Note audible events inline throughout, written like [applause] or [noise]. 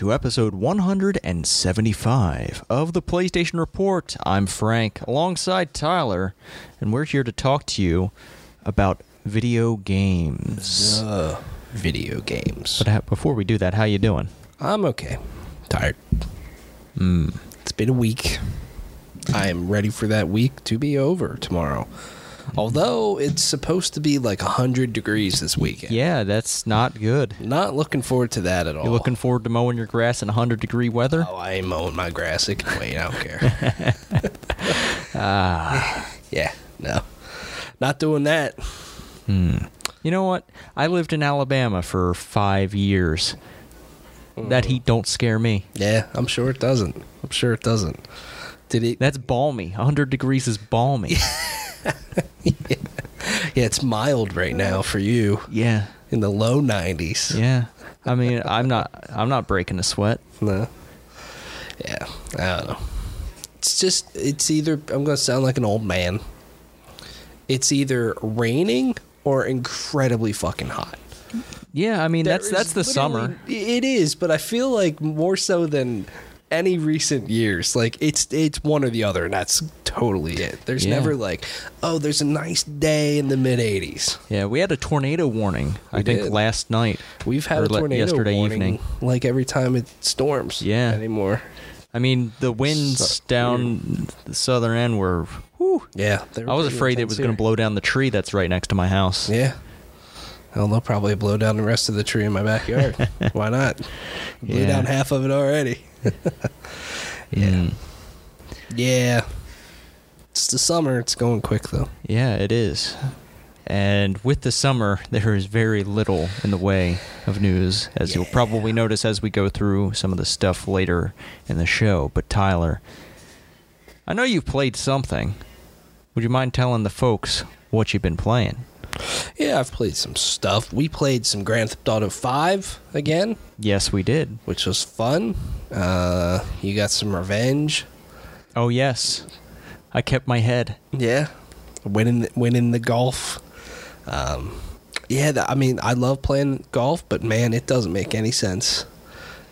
Internet, and welcome to episode 175 of the PlayStation Report. I'm Frank, alongside Tyler, and we're here to talk to you about video games. Uh, video games. But ha- before we do that, how you doing? I'm okay. Tired. Mm. It's been a week. I am ready for that week to be over tomorrow. Although it's supposed to be like 100 degrees this weekend. Yeah, that's not good. Not looking forward to that at all. You looking forward to mowing your grass in 100 degree weather? Oh, I ain't mowing my grass. It can wait. I don't care. Ah. [laughs] [laughs] yeah, no. Not doing that. You know what? I lived in Alabama for five years. That heat don't scare me. Yeah, I'm sure it doesn't. I'm sure it doesn't. Did it? That's balmy. 100 degrees is balmy. [laughs] Yeah, it's mild right now for you yeah. in the low 90s. Yeah. I mean, I'm not I'm not breaking a sweat. No. Yeah, I don't know. It's just it's either I'm gonna sound like an old man. It's either raining or incredibly fucking hot. Yeah, I mean There that's that's the summer. It is, but I feel like more so than any recent years. Like it's it's one or the other, and that's totally it. There's Yeah. never like, oh, there's a nice day in the mid 80s. Yeah, we had a tornado warning. I We think last night. We've had a tornado yesterday warning, evening. like every time it storms. Yeah. anymore. I mean, the winds So down the southern end were. Whew, Yeah, I was afraid it was going to blow down the tree that's right next to my house. Yeah. Well, they'll probably blow down the rest of the tree in my backyard. [laughs] Why not? Blew Yeah. down half of it already. [laughs] Mm. Yeah. It's the summer. It's going quick, though. Yeah, it is. And with the summer, there is very little in the way of news, as you'll probably notice as we go through some of the stuff later in the show. But Tyler, I know you've played something. Would you mind telling the folks what you've been playing? Yeah, I've played some stuff. We played some Grand Theft Auto 5 again, Yes, we did. which was fun. Uh, you got some revenge. Oh, yes. I kept my head. Yeah. Winning, winning the golf. Um, yeah, th- I mean, I love playing golf, but man, it doesn't make any sense.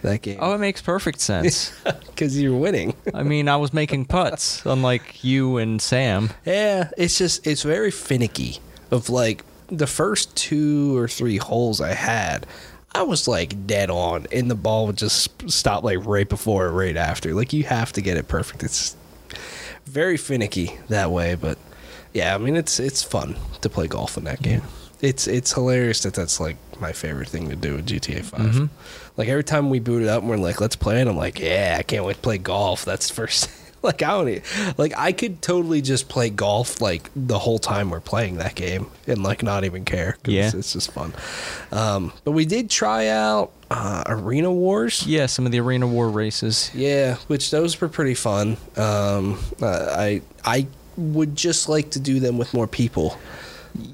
That game. Oh, it makes perfect sense. [laughs] because you're winning. I mean, I was making putts, unlike you and Sam. yeah, it's just it's very finicky. Of like the first two or three holes I had, I was like dead on, and the ball would just stop like right before or right after. Like you have to get it perfect. It's very finicky that way, but yeah, I mean it's it's fun to play golf in that game. It's it's hilarious that that's like my favorite thing to do with GTA 5 Mhm. Like every time we boot it up and we're like, let's play it, I'm like, yeah, I can't wait to play golf. That's first. [laughs] like I don't, like I could totally just play golf like the whole time we're playing that game and like not even care. Yeah. it's just fun. Um, but we did try out uh, Arena Wars. Yeah, some of the Arena War races. Yeah, which those were pretty fun. Um, uh, I I would just like to do them with more people.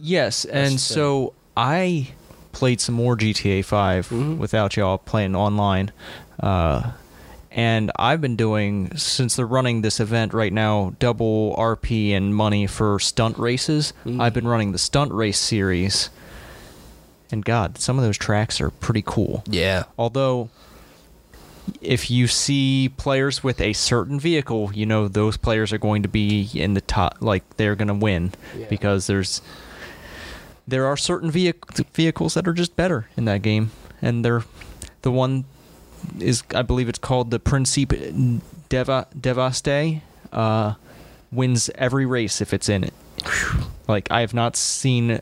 Yes, and so I played some more GTA 5 Mhm. without y'all playing online. Uh, and I've been doing, since they're running this event right now, double RP and money for stunt races. Mm. I've been running the stunt race series. And God, some of those tracks are pretty cool. Yeah, Although, if you see players with a certain vehicle, you know those players are going to be in the top, like they're going to win Yeah. because there's there are certain vehic- vehicles that are just better in that game, and they're the one is I believe it's called the Principe Deva Deveste uh, wins every race if it's in it. Like I have not seen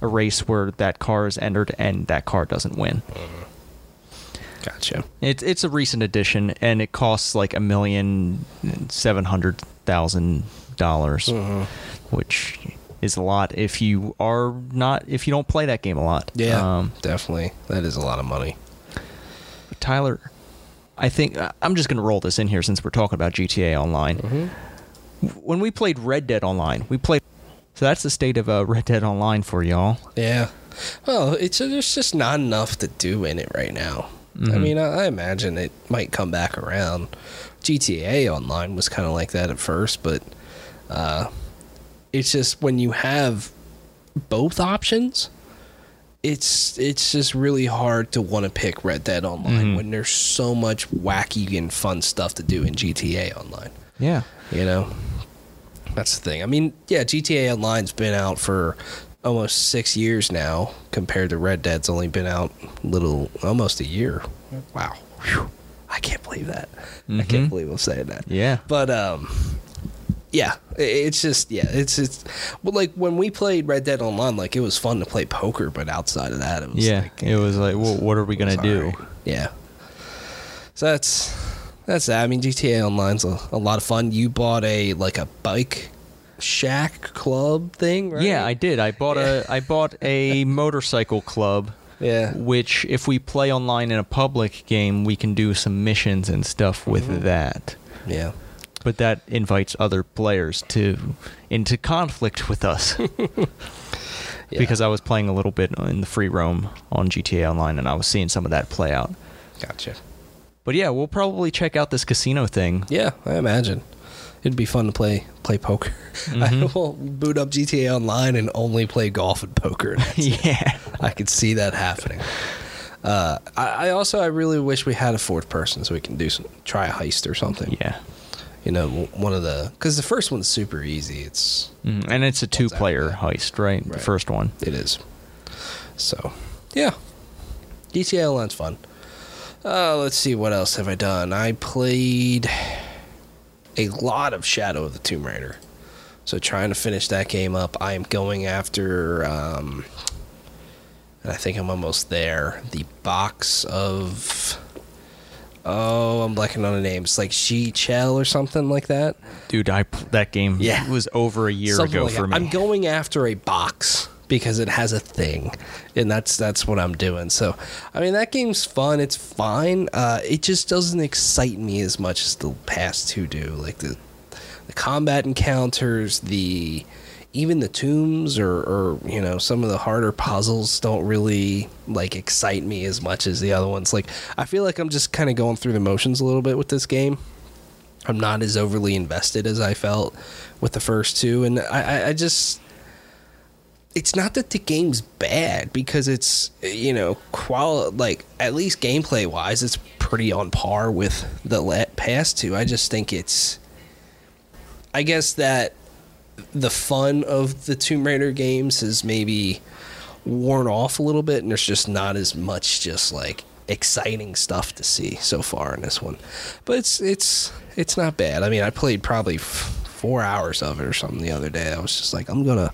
a race where that car is entered and that car doesn't win. gotcha. It's it's a recent addition, and it costs like a million seven hundred thousand dollars, Mhm. which is a lot if you are not if you don't play that game a lot. Yeah, Um, definitely. That is a lot of money. Tyler, I think I'm just gonna roll this in here since we're talking about GTA Online. Mm-hmm. When we played Red Dead Online, we played. So that's the state of uh, Red Dead Online for y'all. Yeah. Well, it's there's just not enough to do in it right now. I Mhm. mean, I, I imagine it might come back around. GTA Online was kind of like that at first, but uh, it's just when you have both options, it's it's just really hard to want to pick Red Dead Online when there's so much wacky and fun stuff to do in GTA Online. Yeah. You know, that's the thing. I mean, yeah, GTA Online's been out for almost six years now, compared to Red Dead's only been out a little almost a year. Wow, Whew. I can't believe that. I can't believe I'm saying that. Yeah. But um, yeah, it's just yeah, it's it's. Well, like when we played Red Dead Online, like it was fun to play poker, but outside of that, it was Yeah. like, It was like, well, what are we gonna do? Sorry. Yeah. So that's that's that. I mean, GTA Online's a, a lot of fun. You bought a like a bike shack club thing, right? Yeah, I did. I bought a I bought a [laughs] motorcycle club. Yeah. Which, if we play online in a public game, we can do some missions and stuff with Mm-hmm. that. Yeah. But that invites other players to into conflict with us. [laughs] Yeah. Because I was playing a little bit in the free roam on GTA Online, and I was seeing some of that play out. Gotcha. But yeah, we'll probably check out this casino thing. Yeah, I imagine it'd be fun to play play poker. [laughs] I will boot up GTA Online and only play golf and poker. [laughs] yeah. I could see that happening. Uh, I, I also I really wish we had a fourth person so we can do some try a heist or something. Yeah. You know, one of the because the first one's super easy. It's Mm, And it's a two player heist, right? The first one. It is. So, yeah. GTA Online's fun. Uh, let's see, what else have I done? I played a lot of Shadow of the Tomb Raider. So, trying to finish that game up. I am going after, um, and I think I'm almost there, the box of. Oh, I'm blanking on the name. It's like She Chell or something like that. Dude, I that game Yeah. was over a year Something ago like for that. me. I'm going after a box because it has a thing, and that's that's what I'm doing. So, I mean, that game's fun. It's fine. Uh, it just doesn't excite me as much as the past two do. Like the the combat encounters, the even the tombs or, or you know some of the harder puzzles don't really like excite me as much as the other ones like i feel like i'm just kind of going through the motions a little bit with this game I'm not as overly invested as I felt with the first two, and I, I, just. It's not that the game's bad because it's you know qual like at least gameplay wise it's pretty on par with the past two. I just think it's. I guess that the fun of the Tomb Raider games has maybe worn off a little bit, and there's just not as much just like exciting stuff to see so far in this one. But it's it's it's not bad. I mean, I played probably f- four hours of it or something the other day. I was just like, I'm gonna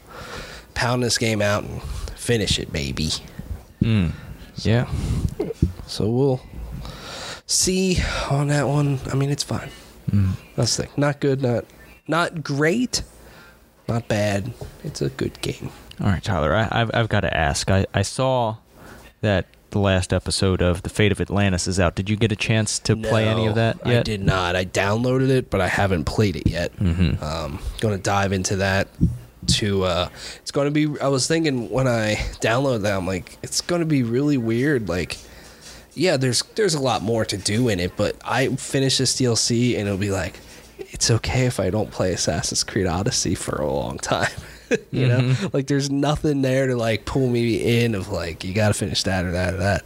pound this game out and finish it, baby. Mm. Yeah. So we'll see on that one. I mean, it's fine. Mm. That's the thing. Not good. Not not great. Not bad. It's a good game. All right, Tyler. I, I've I've got to ask. I, I saw that the last episode of The Fate of Atlantis is out. Did you get a chance to play any of that yet? I did not. I downloaded it, but I haven't played it yet. Mhm. Um, going to dive into that. To uh, it's going to be. I was thinking when I download that, I'm like, it's going to be really weird. Like, yeah, there's there's a lot more to do in it, but I finish this DLC and it'll be like, it's okay if I don't play Assassin's Creed Odyssey for a long time. [laughs] you know, like there's nothing there to like pull me in of like you got to finish that or that or that.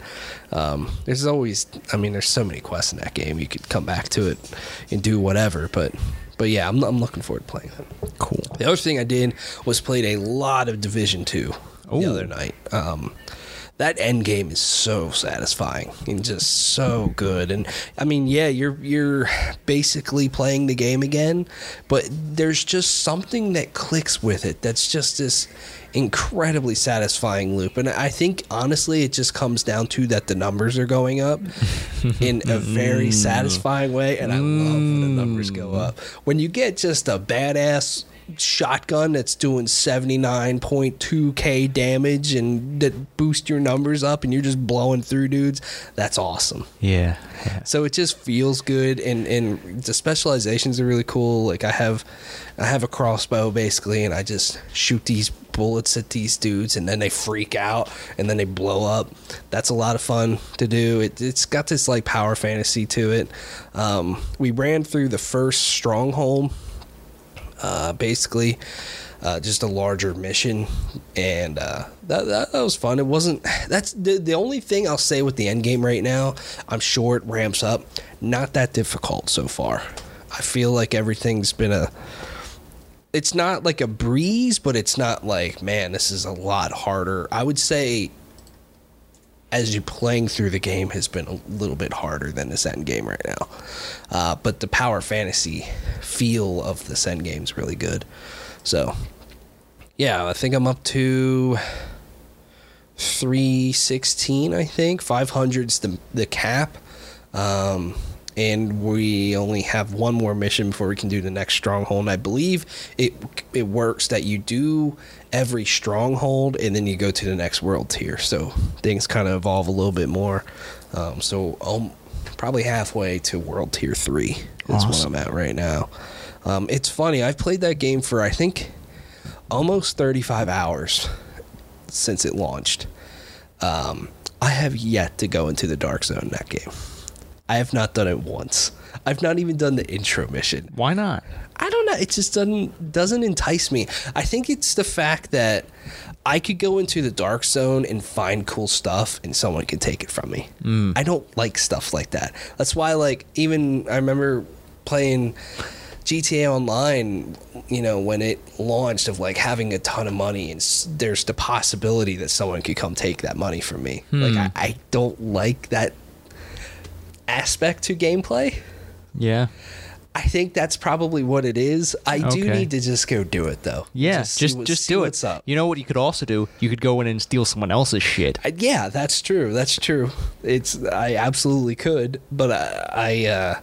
Um, there's always, I mean, there's so many quests in that game. You could come back to it and do whatever, but but yeah, I'm I'm looking forward to playing it. Cool. The other thing I did was played a lot of Division Two the other night. Um, that end game is so satisfying and just so good. And I mean, yeah, you're you're basically playing the game again, but there's just something that clicks with it. That's just this incredibly satisfying loop. And I think honestly, it just comes down to that the numbers are going up [laughs] in a very mm. satisfying way, and I love when the numbers go mm. up. When you get just a badass shotgun that's doing 79.2k damage and that boost your numbers up and you're just blowing through dudes that's awesome Yeah. yeah. so it just feels good and and the specializations are really cool like i have i have a crossbow basically and i just shoot these bullets at these dudes and then they freak out and then they blow up that's a lot of fun to do it, it's got this like power fantasy to it um, we ran through the first stronghold uh, basically uh, just a larger mission, and uh, that, that that was fun. It wasn't. That's the the only thing I'll say with the end game right now. I'm sure it ramps up. Not that difficult so far. I feel like everything's been a. It's not like a breeze, but it's not like man, this is a lot harder. I would say as you're playing through the game has been a little bit harder than this end game right now. Uh, but the power fantasy feel of this end game is really good. So, yeah, I think I'm up to 316. I think 500's the the cap. Um, and we only have one more mission before we can do the next stronghold. And I believe it it works that you do every stronghold and then you go to the next world tier. So things kind of evolve a little bit more. Um, so I'm probably halfway to world tier three. That's Awesome. what I'm at right now. Um, it's funny. I've played that game for I think almost 35 hours since it launched. Um, I have yet to go into the dark zone in that game. I have not done it once. I've not even done the intro mission. Why not? I don't know. It just doesn't doesn't entice me. I think it's the fact that I could go into the dark zone and find cool stuff, and someone could take it from me. Hmm. I don't like stuff like that. That's why, like, even I remember playing GTA Online. You know, when it launched, of like having a ton of money, and there's the possibility that someone could come take that money from me. Like, hmm. I, I don't like that aspect to gameplay. Yeah. I think that's probably what it is. I do Okay. need to just go do it though. Yeah, see just what- just do it. What's up? You know what you could also do? You could go in and steal someone else's shit. I- yeah, that's true. That's true. It's I absolutely could, but I I, uh,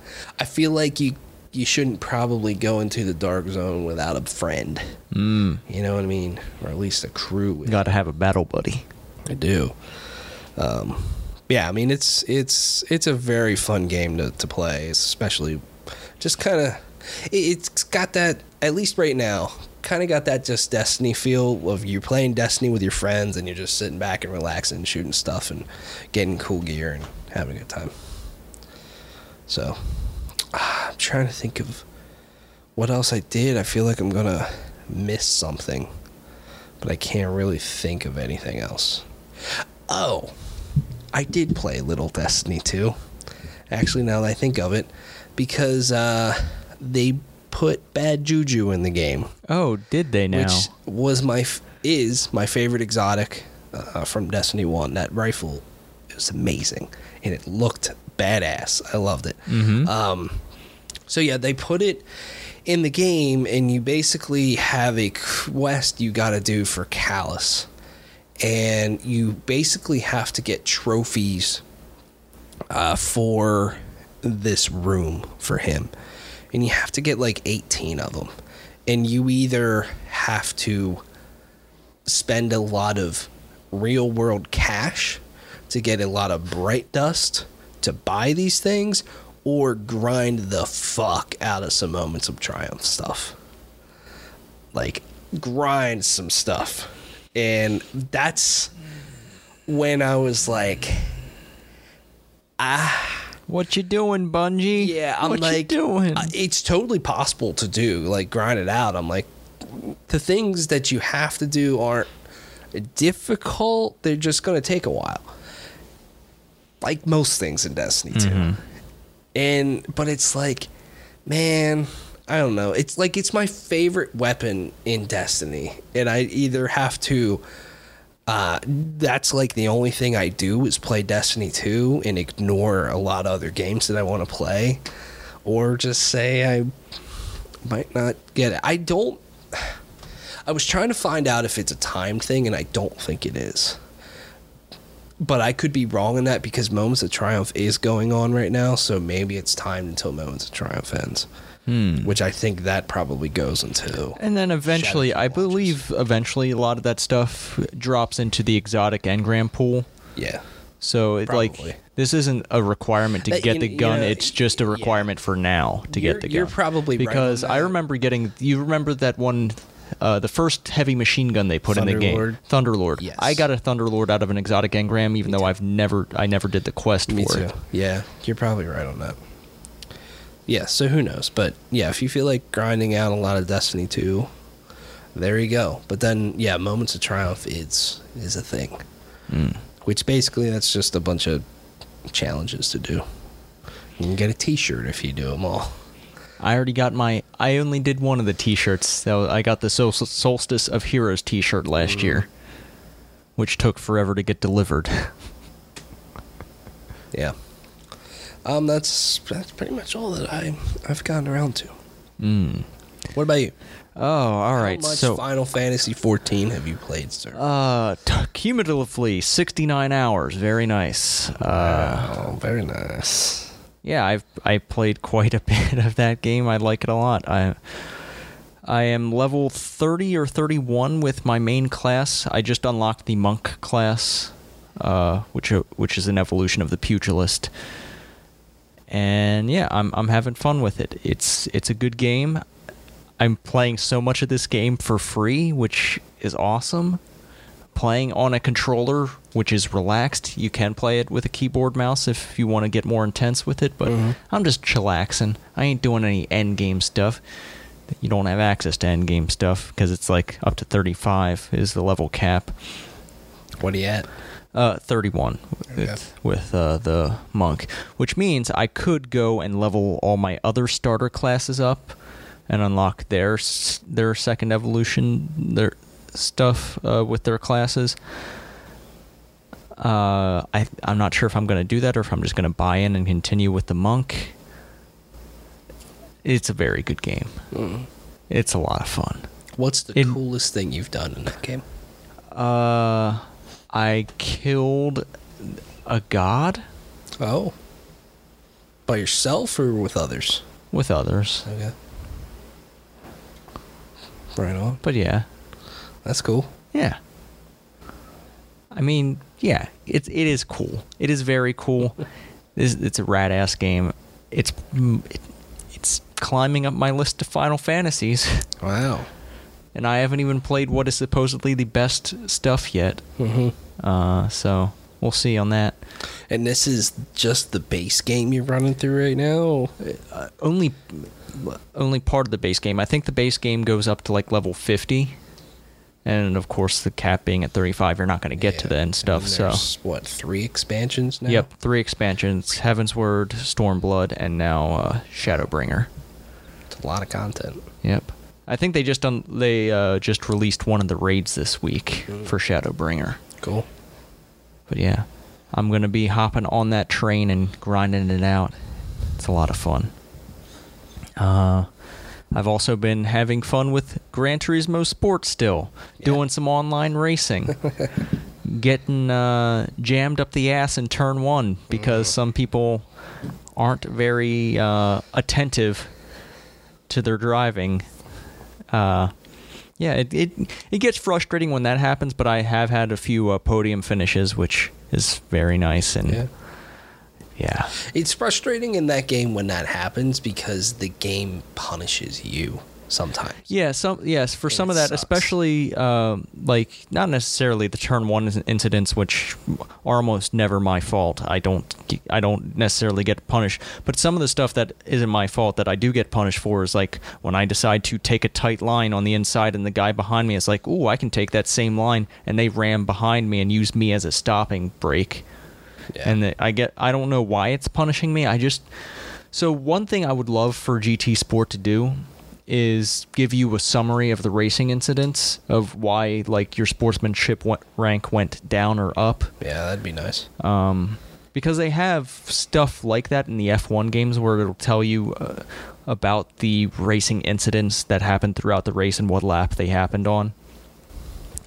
I feel like you you shouldn't probably go into the dark zone without a friend. Mm. You know what I mean, or at least a crew. with Got to have a battle buddy. I do. Um, yeah, I mean it's it's it's a very fun game to, to play, especially just kind of it, it's got that at least right now kind of got that just Destiny feel of you playing Destiny with your friends and you're just sitting back and relaxing, and shooting stuff and getting cool gear and having a good time. So ah, I'm trying to think of what else I did. I feel like I'm gonna miss something, but I can't really think of anything else. Oh, I did play a little Destiny 2. Actually, now that I think of it, because uh, they put Bad Juju in the game, Oh, did they now? which was my f- is my favorite exotic uh, from Destiny 1. That rifle was amazing, and it looked badass. I loved it. Mhm. Um, so yeah, they put it in the game, and you basically have a quest you got to do for Calus, and you basically have to get trophies uh, for this room for him, and you have to get like 18 of them, and you either have to spend a lot of real world cash to get a lot of bright dust to buy these things or grind the fuck out of some moments of triumph stuff. Like grind some stuff. And that's when I was like ah. what you doing, Bungie? yeah, I'm what like doing? It's totally possible to do, like grind it out. I'm like the things that you have to do aren't difficult. They're just to take a while. Like most things in Destiny 2. And but it's like man, I don't know. It's like it's my favorite weapon in Destiny and I either have to uh, that's like the only thing I do is play Destiny 2 and ignore a lot of other games that I want to play, or just say I might not get it. I don't. I was trying to find out if it's a timed thing, and I don't think it is. But I could be wrong in that because Moments of Triumph is going on right now, so maybe it's timed until Moments of Triumph ends. Which I think that probably goes into. and then eventually, I launches. believe eventually a lot of that stuff drops into the exotic engram pool. Yeah. So it Probably. like this isn't a requirement to That- get you- the you gun. know, it's just a yeah. requirement for now to You're- get the gun. you're probably right on because I remember getting. You remember that one. Uh, the first heavy machine gun they put in the game, Thunderlord? Thunderlord. Yes. I got a Thunderlord out of an exotic engram, even though I've never, I never did the quest Me for too. it. Yeah, you're probably right on that. Yeah, so who knows? But yeah, if you feel like grinding out a lot of Destiny 2, there you go. But then, yeah, Moments of Triumph is is a thing, Mm. which basically that's just a bunch of challenges to do. You can get a T-shirt if you do them all. I already got my. I only did one of the T-shirts. So I got the Sol- Solstice of Heroes T-shirt last year, which took forever to get delivered. [laughs] Yeah. Um, that's that's pretty much all that I I've gotten around to. mm. What about you? Oh, all right. How much so, Final Fantasy 14 have you played, sir? uh, t- cumulatively, sixty-nine hours. Very nice. Uh, oh, very nice. yeah, I've I played quite a [laughs] bit of that game. I like it a lot. I I am level 30 or 31 with my main class. I just unlocked the monk class, uh, which which is an evolution of the pugilist. And yeah, I'm I'm having fun with it. It's it's a good game. I'm playing so much of this game for free, which is awesome. Playing on a controller, which is relaxed. You can play it with a keyboard mouse if you want to get more intense with it, but Mhm. I'm just chillaxing. I ain't doing any end game stuff. You don't have access to end game stuff because it's like up to 35 is the level cap. What are you at? Uh, 31 with, with uh, the monk, which means I could go and level all my other starter classes up and unlock their their second evolution, their stuff uh, with their classes. Uh, I I'm not sure if I'm going to do that or if I'm just going to buy in and continue with the monk. It's a very good game. Mm. It's a lot of fun. What's the It- coolest thing you've done in that game? Uh, I killed a god Oh. By yourself or with others? with others. Okay. Right on. But yeah, That's cool. yeah. I mean, yeah, it's it is cool. It is very cool. [laughs] it's, it's a rad ass game. It's it, it's climbing up my list of Final Fantasies, Wow. And I haven't even played what is supposedly the best stuff yet. hmm Uh, so we'll see on that. And this is just the base game you're running through right now? uh, only only part of the base game. I think the base game goes up to like level 50. And of course the cap being at 35, you're not going to get to the end stuff. So, what, three expansions now? yep, three expansions, Heavensward, Stormblood, and now uh, Shadowbringer. It's a lot of content. Yep. I think they just done they uh, just released one of the raids this week Mm. for Shadowbringer. Cool. But yeah, I'm going to be hopping on that train and grinding it out. It's a lot of fun. Uh, I've also been having fun with Gran Turismo Sport still, Yeah. doing some online racing. [laughs] Getting uh, jammed up the ass in turn one because Mm. some people aren't very uh, attentive to their driving. Uh, yeah, it, it it gets frustrating when that happens, but I have had a few uh, podium finishes, which is very nice. And Yeah. yeah, It's frustrating in that game when that happens because the game punishes you sometimes. yeah, some yes for And some of that, sucks. especially um, like not necessarily the turn one incidents, which are almost never my fault. I don't I don't necessarily get punished, but some of the stuff that isn't my fault that I do get punished for is like when I decide to take a tight line on the inside, and the guy behind me is like, "Ooh, I can take that same line," and they ram behind me and use me as a stopping brake. Yeah. and I get I don't know why it's punishing me. I just so one thing I would love for GT Sport to do is give you a summary of the racing incidents of why like your sportsmanship went, rank went down or up. yeah, that'd be nice. Um, because they have stuff like that in the F1 games where it'll tell you uh, about the racing incidents that happened throughout the race and what lap they happened on.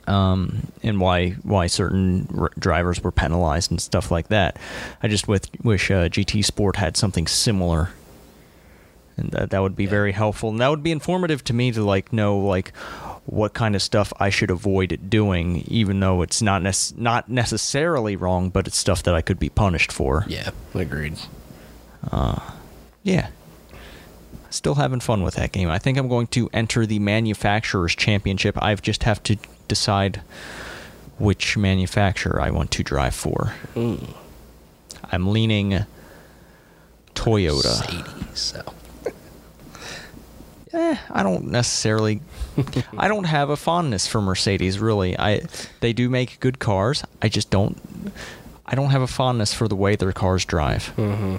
Um, and why why certain r- drivers were penalized and stuff like that. I just with, wish uh, GT Sport had something similar, and that that would be Yeah. very helpful. And that would be informative to me to like know like what kind of stuff I should avoid doing, even though it's not nec- not necessarily wrong, but it's stuff that I could be punished for. Yeah, agreed. Yeah. Still having fun with that game. I think I'm going to enter the manufacturers championship. I've just have to decide which manufacturer I want to drive for. Mm. I'm leaning Toyota. Mercedes, so. Eh, I don't necessarily. [laughs] I don't have a fondness for Mercedes. Really, I they do make good cars. I just don't. I don't have a fondness for the way their cars drive. Mm-hmm.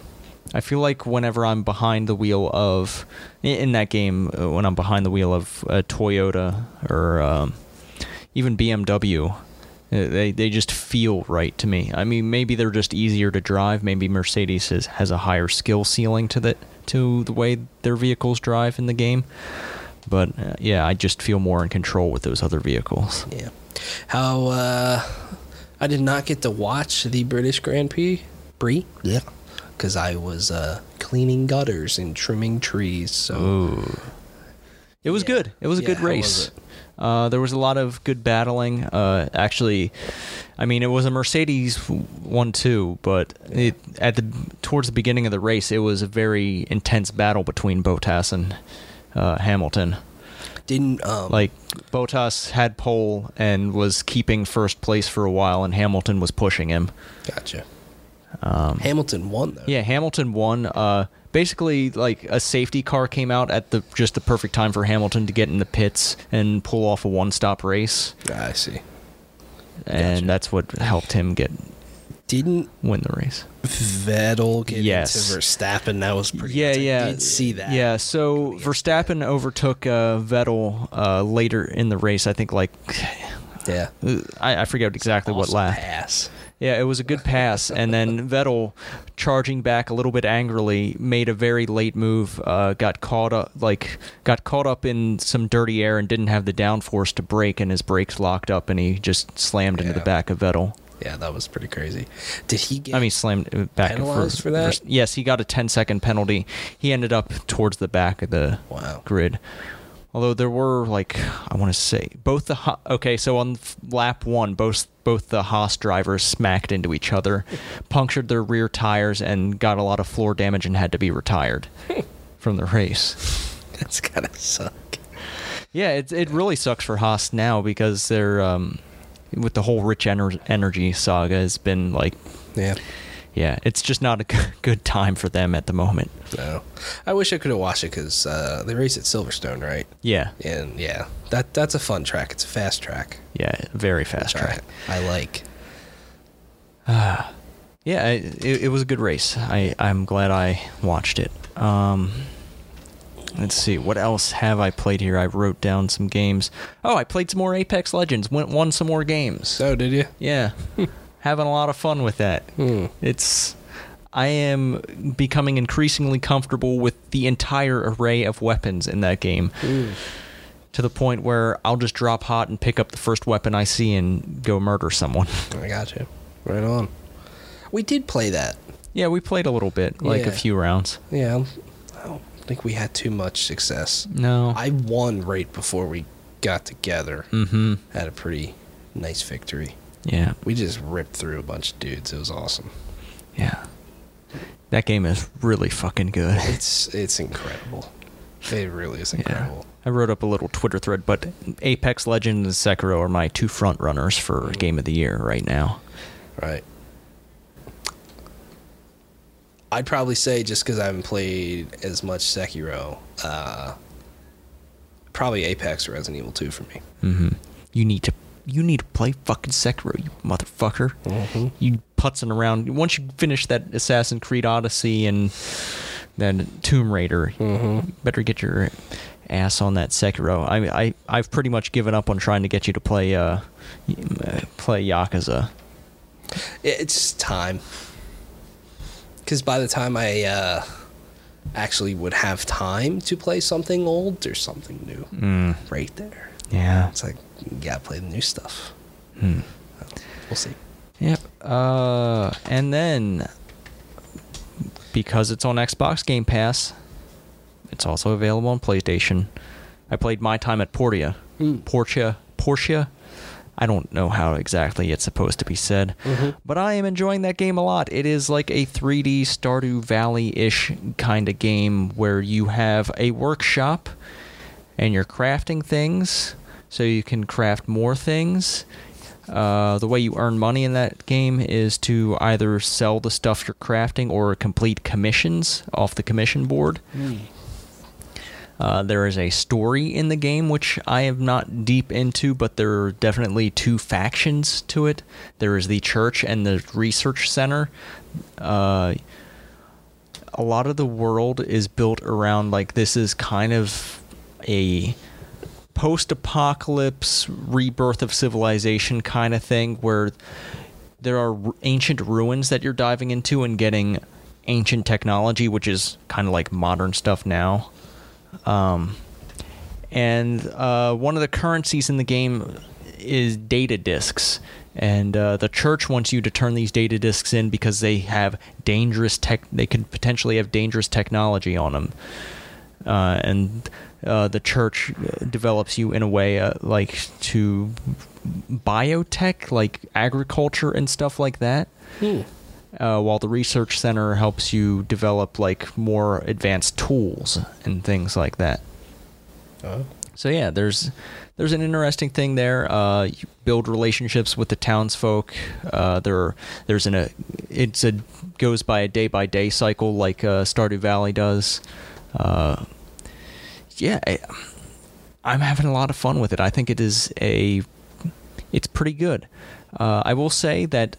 I feel like whenever I'm behind the wheel of in that game, uh, when I'm behind the wheel of a Toyota or um, even BMW, uh, they they just feel right to me. I mean, maybe they're just easier to drive. Maybe Mercedes has, has a higher skill ceiling to the to the way their vehicles drive in the game. But uh, yeah, I just feel more in control with those other vehicles. Yeah. How uh I did not get to watch the British Grand Prix. Prix? Yeah. Because I was uh, cleaning gutters and trimming trees. So Ooh. It was Yeah. good. It was a Yeah, good race. Uh, there was a lot of good battling. Uh, actually, I mean, it was a Mercedes one too, but it, at the towards the beginning of the race, it was a very intense battle between Bottas and uh, Hamilton. didn't um Like Bottas had pole and was keeping first place for a while, and Hamilton was pushing him. gotcha. Um, Hamilton won though. yeah, Hamilton won. Uh, basically, like a safety car came out at the just the perfect time for Hamilton to get in the pits and pull off a one-stop race, I see. And Gotcha. that's what helped him get Didn't win the race. Vettel get Yes. into Verstappen? That was pretty. Yeah, yeah, did see that. Yeah, so Verstappen overtook uh, Vettel uh, later in the race. I think like yeah. I, I forget exactly what Awesome lap. pass. Yeah, it was a good pass, and then Vettel, charging back a little bit angrily, made a very late move. Uh, got caught up, like got caught up in some dirty air, and didn't have the downforce to brake, and his brakes locked up, and he just slammed into the back of Vettel. Yeah, that was pretty crazy. Did he get? I mean, slammed uh, back Penalized for that? Yes, he got a 10 second penalty. He ended up towards the back of the Wow. grid. Although there were like I want to say both the Ha- okay, so on lap one, both both the Haas drivers smacked into each other, [laughs] punctured their rear tires, and got a lot of floor damage and had to be retired [laughs] from the race. that's gotta suck. Yeah, it it really sucks for Haas now because they're um, with the whole rich ener- energy saga has been like Yeah. Yeah, it's just not a [laughs] good time for them at the moment. No, I wish I could have watched it because uh, they race at Silverstone, right? Yeah, And yeah, that that's a fun track. It's a fast track. yeah, very fast track. I, I like. [sighs] Yeah, I, it, it was a good race. I I'm glad I watched it. Um, let's see, what else have I played here? I wrote down some games. Oh, I played some more Apex Legends. Went won some more games. So did you? Yeah, [laughs] having a lot of fun with that. Hmm. It's I am becoming increasingly comfortable with the entire array of weapons in that game. To the point where I'll just drop hot and pick up the first weapon I see and go murder someone. [laughs] I got you. Right on. We did play that. yeah, we played a little bit, like a few rounds. Yeah. I don't think we had too much success. No. I won right before we got together. mm-hmm. Had a pretty nice victory. Yeah. We just ripped through a bunch of dudes. It was awesome. Yeah. That game is really fucking good. [laughs] It's it's incredible. It really is Yeah. incredible. I wrote up a little Twitter thread, but Apex Legends and Sekiro are my two front runners for game of the year right now. Right. I'd probably say just because I haven't played as much Sekiro, uh, probably Apex or Resident Evil 2 for me. Mm-hmm. You need to you need to play fucking Sekiro, you motherfucker. Mhm. You putzing around. Once you finish that Assassin's Creed Odyssey and then Tomb Raider, Mhm. better get your ass on that Sekiro. I I I've pretty much given up on trying to get you to play uh uh, play Yakuza. It's time. Because by the time I uh, actually would have time to play something old, there's something new Mm, right there. yeah. It's like, you gotta play the new stuff. Hmm. We'll see. Yep. Uh, and then because it's on Xbox Game Pass, it's also available on PlayStation. I played my time at Portia. Hmm. Portia. Portia. I don't know how exactly it's supposed to be said, Mhm. but I am enjoying that game a lot. It is like a 3D Stardew Valley ish kind of game where you have a workshop and you're crafting things so you can craft more things. Uh, the way you earn money in that game is to either sell the stuff you're crafting or complete commissions off the commission board. Uh, there is a story in the game which I am not deep into, but there are definitely two factions to it. There is the church and the research center. Uh, a lot of the world is built around like this is kind of a post-apocalypse rebirth of civilization kind of thing where there are ancient ruins that you're diving into and getting ancient technology which is kind of like modern stuff now. Um, and uh, one of the currencies in the game is data disks. And uh, the church wants you to turn these data disks in because they have dangerous tech they could potentially have dangerous technology on them uh, and uh, the church develops you in a way uh, like to biotech like agriculture and stuff like that Hmm. uh, while the research center helps you develop like more advanced tools and things like that Oh. so yeah, there's there's an interesting thing there. Uh, you build relationships with the townsfolk. Uh, there there's an a it's a goes by a day by day cycle like uh, Stardew Valley does. Uh, yeah, I, I'm having a lot of fun with it. I think it is a it's pretty good. Uh, I will say that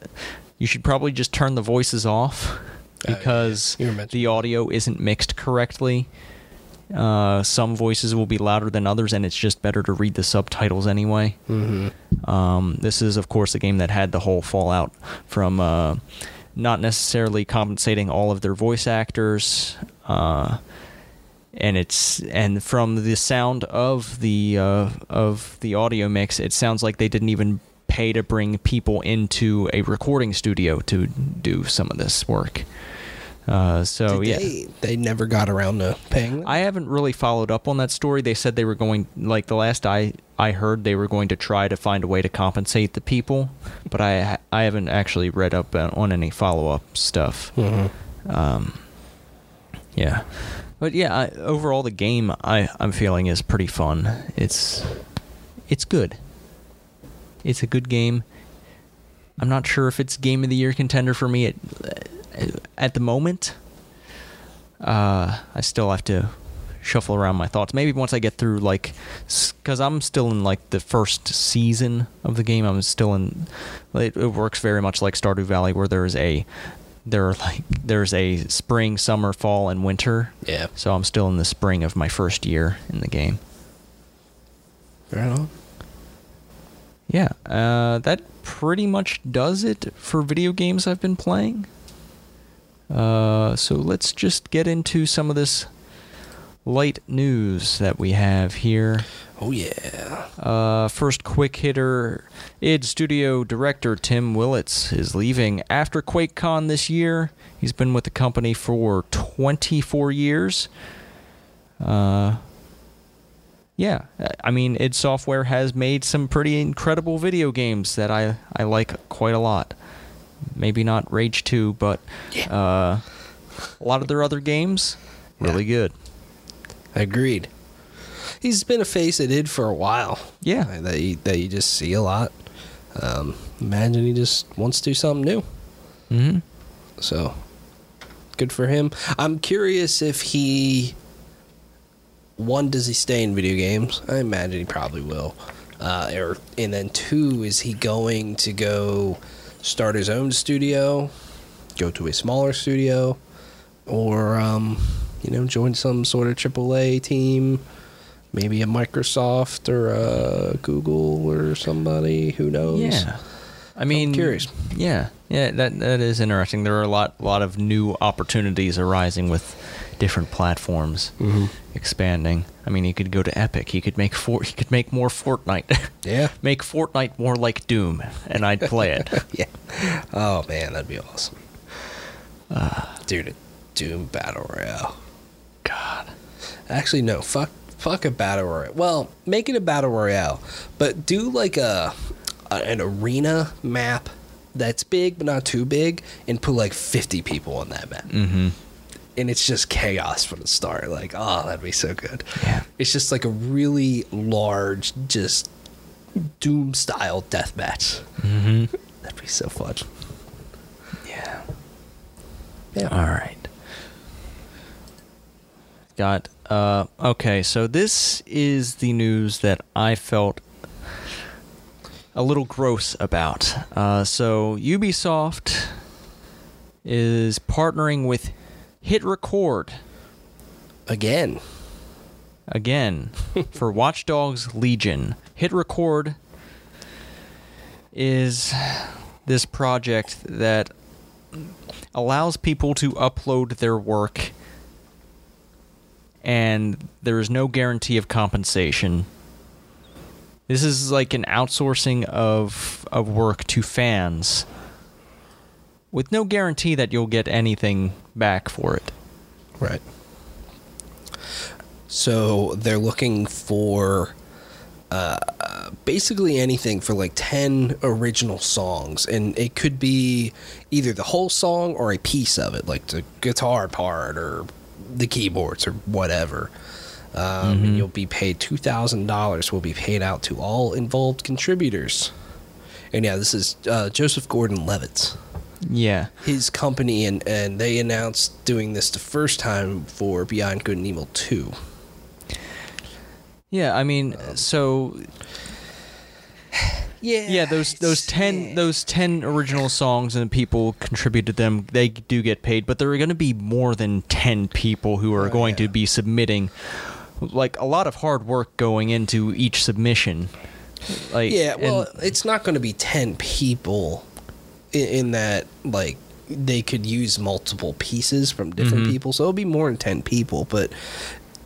you should probably just turn the voices off because were mentioning the audio isn't mixed correctly. Uh, some voices will be louder than others, and it's just better to read the subtitles anyway. Mm-hmm. Um, this is, of course, a game that had the whole fallout from uh, not necessarily compensating all of their voice actors, uh, and it's and from the sound of the uh, of the audio mix, it sounds like they didn't even pay to bring people into a recording studio to do some of this work. Uh, so Did yeah. they, they never got around to paying them? I haven't really followed up on that story. They said they were going, like the last I I heard, they were going to try to find a way to compensate the people, but I I haven't actually read up on any follow up stuff. Mhm. Um, yeah, but yeah, I, overall the game I I'm feeling is pretty fun. It's it's good. It's a good game. I'm not sure if it's game of the year contender for me at at the moment. Uh, I still have to shuffle around my thoughts. Maybe once I get through like, because I'm still in like the first season of the game. I'm still in. It, it works very much like Stardew Valley, where there is a there are like there's a spring, summer, fall, and winter. Yeah. So I'm still in the spring of my first year in the game. Right on. Yeah, uh, that pretty much does it for video games I've been playing. Uh, so let's just get into some of this light news that we have here. Oh yeah. Uh, first quick hitter id Studio director Tim Willits is leaving after QuakeCon this year. He's been with the company for 24 years. Uh, yeah, I mean, id Software has made some pretty incredible video games that I, I like quite a lot. Maybe not Rage 2, but uh, a lot of their other games, really good. Agreed. He's been a face it did for a while. Yeah. That you, that you just see a lot. Um, imagine he just wants to do something new. hmm So good for him. I'm curious if he one does he stay in video games? I imagine he probably will. Uh, or and then two is he going to go start his own studio, go to a smaller studio, or um, you know join some sort of AAA team, maybe a Microsoft or a Google or somebody who knows. Yeah. I mean, curious. Yeah, yeah, that that is interesting. There are a lot, lot of new opportunities arising with different platforms Mhm. expanding. I mean, he could go to Epic. He could make for he could make more Fortnite. [laughs] Yeah. make Fortnite more like Doom, and I'd play it. [laughs] yeah. Oh man, that'd be awesome. Dude, a Doom battle royale. God. Actually, no. Fuck. Fuck a battle royale. Well, make it a battle royale, but do like a, a an arena map that's big but not too big, and put like fifty people on that map, Mm-hmm. and it's just chaos from the start. Like, oh, that'd be so good. Yeah. It's just like a really large, just Doom style death match. Mm-hmm. That'd be so fun. Yeah. Yeah. All right. Got uh okay, so this is the news that I felt a little gross about. Uh, so Ubisoft is partnering with Hit Record Again. again [laughs] for Watch Dogs Legion. Hit Record is this project that allows people to upload their work and there is no guarantee of compensation. This is like an outsourcing of of work to fans with no guarantee that you'll get anything back for it. Right. So they're looking for uh, basically anything for like 10 original songs. And it could be either the whole song or a piece of it, like the guitar part or the keyboards or whatever. Um, and you'll be paid $2,000 will be paid out to all involved contributors. And yeah, this is uh, Joseph Gordon Levitt Yeah. his company and and they announced doing this the first time for Beyond Good and Evil 2. Yeah, I mean, so [sighs] Yeah. yeah, those those ten those ten original songs and people contributed them. They do get paid, but there are going to be more than ten people who are Oh, going to be submitting. Like a lot of hard work going into each submission. Like Yeah, well, and- it's not going to be 10 people in, in that like they could use multiple pieces from different Mm-hmm. people. So it'll be more than 10 people, but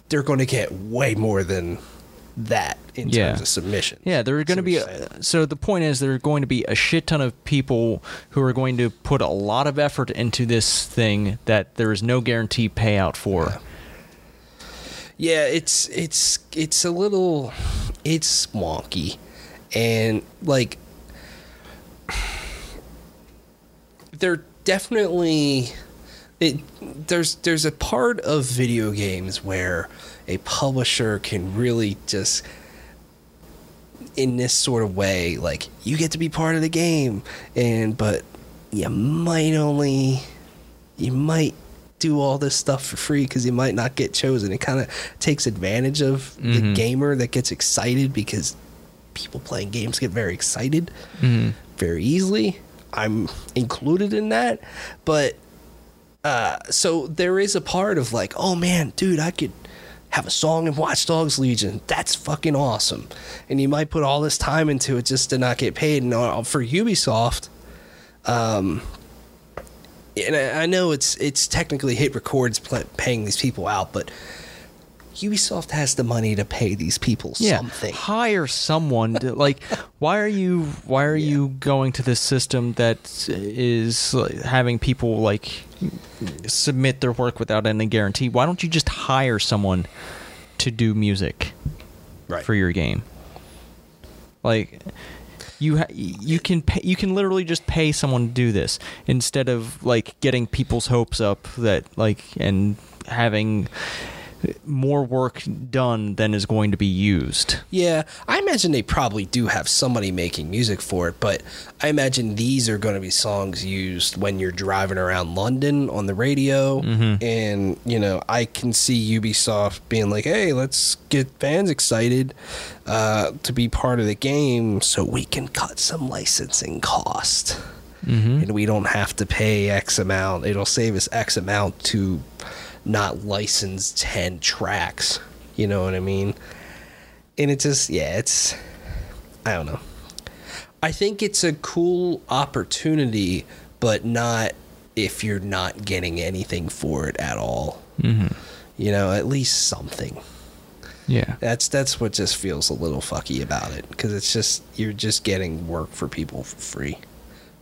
they're going to get way more than that in Yeah. terms of submission. Yeah, there are going to be. A, so the point is, there are going to be a shit ton of people who are going to put a lot of effort into this thing that there is no guarantee payout for. Yeah, it's it's it's a little it's wonky. And like [sighs] they're definitely it there's there's a part of video games where a publisher can really just in this sort of way like you get to be part of the game and but you might only you might do all this stuff for free because you might not get chosen. It kind of takes advantage of the Mhm. gamer that gets excited because people playing games get very excited Mhm. very easily. I'm included in that, but uh, so there is a part of like, oh man, dude, I could have a song in Watch Dogs Legion. That's fucking awesome. And you might put all this time into it just to not get paid. And uh, for Ubisoft, um, and I know it's it's technically Hit Records paying these people out, but Ubisoft has the money to pay these people yeah, something. hire someone. To, like, [laughs] why are you why are you going to this system that is having people like submit their work without any guarantee? Why don't you just hire someone to do music Right. for your game? Like. You ha- you can pay, you can literally just pay someone to do this instead of like getting people's hopes up that like and having more work done than is going to be used. Yeah, I imagine they probably do have somebody making music for it, but I imagine these are going to be songs used when you're driving around London on the radio. And, you know, I can see Ubisoft being like, hey, let's get fans excited uh, to be part of the game so we can cut some licensing cost. And we don't have to pay X amount. It'll save us X amount to not license 10 tracks. You know what I mean? and it just yeah it's i don't know i think it's a cool opportunity but not if you're not getting anything for it at all Mm-hmm. you know at least something Yeah. that's that's what just feels a little fucky about it because it's just you're just getting work for people for free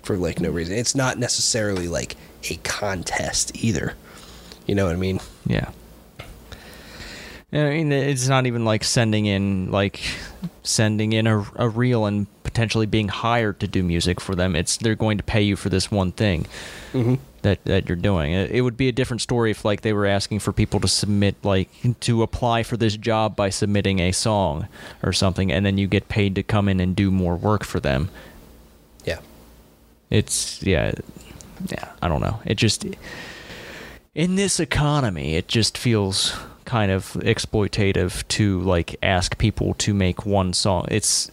for like no reason it's not necessarily like a contest either you know what i mean Yeah. I mean, it's not even like sending in like sending in a, a reel and potentially being hired to do music for them. It's they're going to pay you for this one thing mm-hmm. that that you're doing. It, it would be a different story if like they were asking for people to submit like to apply for this job by submitting a song or something, and then you get paid to come in and do more work for them. yeah It's yeah, yeah. I don't know. It just in this economy, it just feels kind of exploitative to like ask people to make one song. It's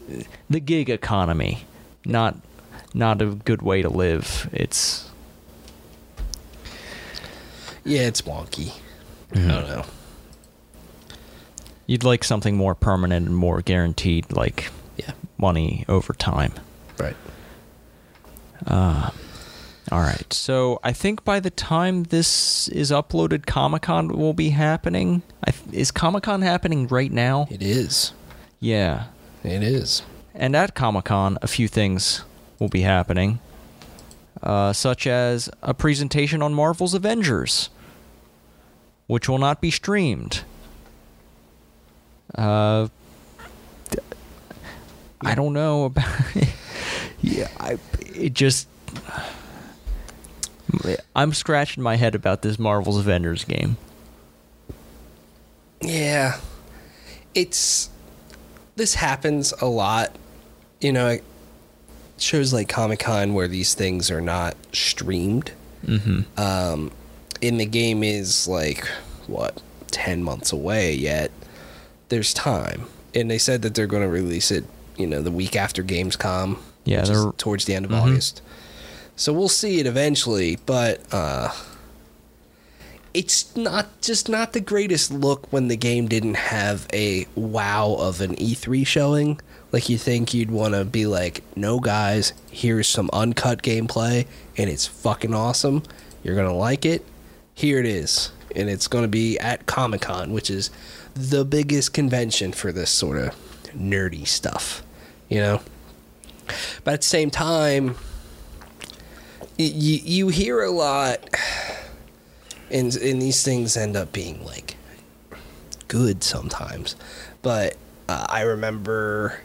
the gig economy, not not a good way to live. It's Yeah, it's wonky. Mm-hmm. I don't know. you'd like something more permanent and more guaranteed, like Yeah. money over time. Right. All right. So I think by the time this is uploaded, Comic Con will be happening. I th- is Comic Con happening right now? It is. Yeah. It is. And at Comic Con, a few things will be happening, uh, such as a presentation on Marvel's Avengers, which will not be streamed. Uh, I don't know about. [laughs] yeah, I. It just. I'm scratching my head about this Marvel's Avengers game. Yeah. It's this happens a lot. You know, shows like Comic Con where these things are not streamed. Mm-hmm. Um and the game is like what, ten months away yet. There's time. And they said that they're gonna release it, you know, the week after Gamescom. Yeah, towards the end of Mhm. August. So we'll see it eventually, but uh it's not just not the greatest look when the game didn't have a wow of an E3 showing. Like you think you'd want to be like, "No guys, here's some uncut gameplay and it's fucking awesome. You're going to like it. Here it is." And it's going to be at Comic-Con, which is the biggest convention for this sort of nerdy stuff, you know? But at the same time, you you hear a lot and and these things end up being like good sometimes. But uh, i remember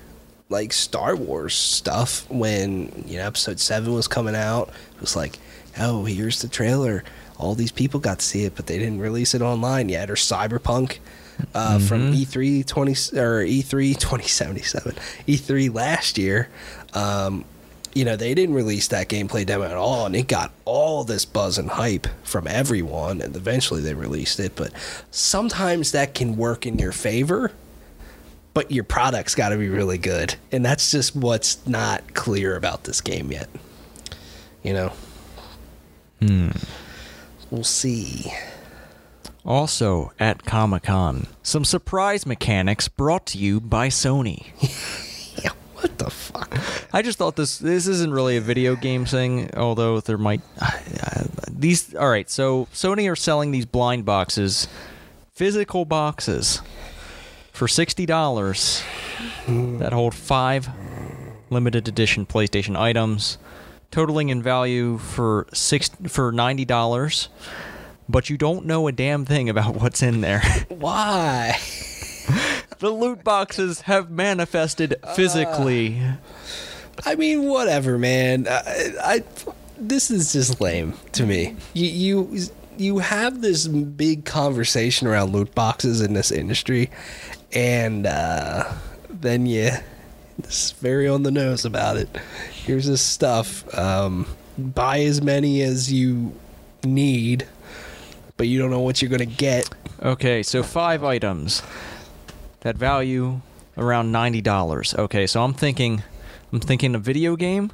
like star wars stuff when you know episode 7 was coming out. It was like oh here's the trailer. All these people got to see it but they didn't release it online yet or cyberpunk uh, from E3 20 or E E3 2077 E3 last year. Um, you know, they didn't release that gameplay demo at all, and it got all this buzz and hype from everyone, and eventually they released it. But sometimes that can work in your favor, but your product's got to be really good, and that's just what's not clear about this game yet. You know, Hmm. we'll see. Also at Comic Con, some surprise mechanics brought to you by Sony. [laughs] What the fuck? I just thought this this isn't really a video game thing, although there might uh, [sighs] these. All right, so Sony are selling these blind boxes, physical boxes, for sixty dollars that hold five limited edition PlayStation items, totaling in value for six for ninety dollars. But you don't know a damn thing about [laughs] what's in there. Why? [laughs] the loot boxes have manifested physically. I mean, whatever, man. I, I this is just lame to me. You you you have this big conversation around loot boxes in this industry, and uh, then you it's very on the nose about it. Here's this stuff. Um, buy as many as you need, but you don't know what you're gonna get. Okay, so five items that value around ninety dollars. Okay, so I'm thinking, I'm thinking a video game,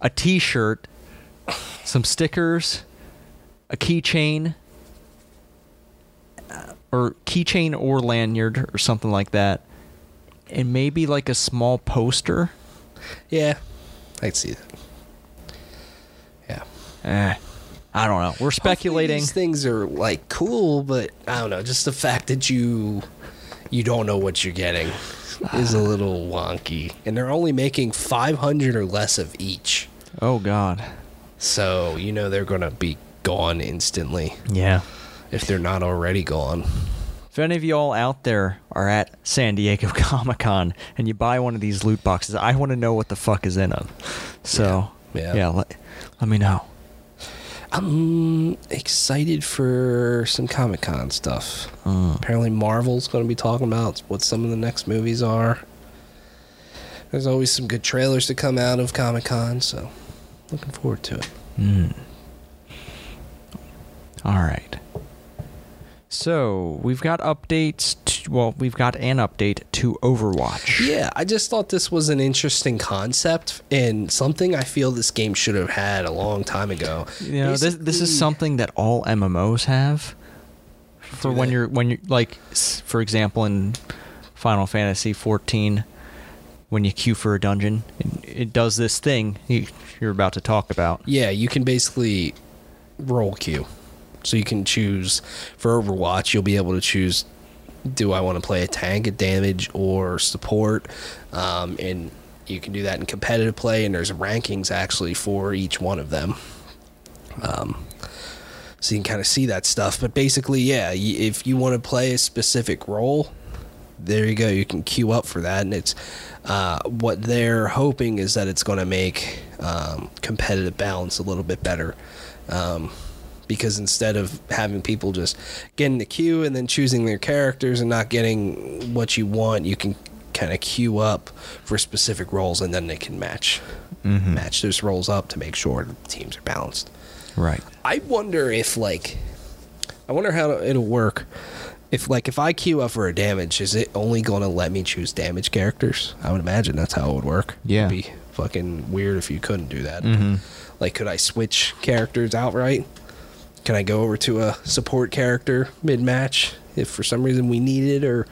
a T-shirt, some stickers, a keychain, uh, or keychain or lanyard or something like that, and maybe like a small poster. Yeah, I'd see that. Yeah. Eh, I don't know. We're Hopefully speculating. These things are like cool, but I don't know. Just the fact that you you don't know what you're getting is a little wonky, and they're only making 500 or less of each, Oh God. so you know they're gonna be gone instantly Yeah. if they're not already gone. If any of y'all out there are at San Diego [laughs] Comic Con and you buy one of these loot boxes, I want to know what the fuck is in them. So, Yeah. yeah, let, let me know. I'm excited for some Comic Con stuff. Apparently, Marvel's going to be talking about what some of the next movies are. There's always some good trailers to come out of Comic Con, so looking forward to it. Mm. All right. So we've got updates. To, well, we've got an update to Overwatch. Yeah, I just thought this was an interesting concept and something I feel this game should have had a long time ago. You know, this this is something that all MMOs have. For when you're when you're like, for example, in Final Fantasy 14, when you queue for a dungeon, it, it does this thing you, you're about to talk about. Yeah, you can basically roll queue. So you can choose for Overwatch, you'll be able to choose do I want to play a tank, a damage, or support? Um, and you can do that in competitive play, and there's rankings actually for each one of them. Um, so you can kind of see that stuff. But basically, yeah, if you want to play a specific role, there you go. You can queue up for that, and it's uh, what they're hoping is that it's going to make um, competitive balance a little bit better. Um, because instead of having people just get in the queue and then choosing their characters and not getting what you want, you can kind of queue up for specific roles, and then they can match match those roles up to make sure the teams are balanced. Right. I wonder if like I wonder how it'll work. If like if I queue up for a damage, is it only going to let me choose damage characters? I would imagine that's how it would work. Yeah. It'd be fucking weird if you couldn't do that. Mhm. Like could I switch characters outright? Can I go over to a support character mid match if for some reason we need it or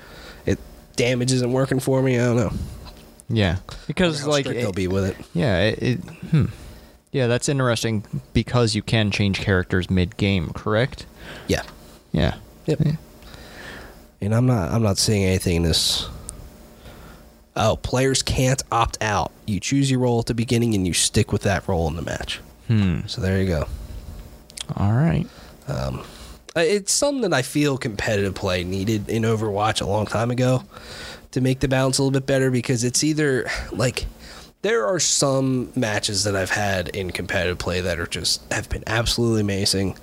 it damage isn't working for me? I don't know. Yeah. Because How like it- they'll be with it. Yeah, it, it hmm. Yeah, that's interesting because you can change characters mid-game, correct? Yeah. Yeah. Yep. Yeah. And I'm not I'm not seeing anything in this. Oh, players can't opt out. You choose your role at the beginning and you stick with that role in the match. Hmm. So there you go. All right. Uh, It's something that I feel competitive play needed in Overwatch a long time ago to make the balance a little bit better because it's either like there are some matches that I've had in competitive play that are just have been absolutely amazing.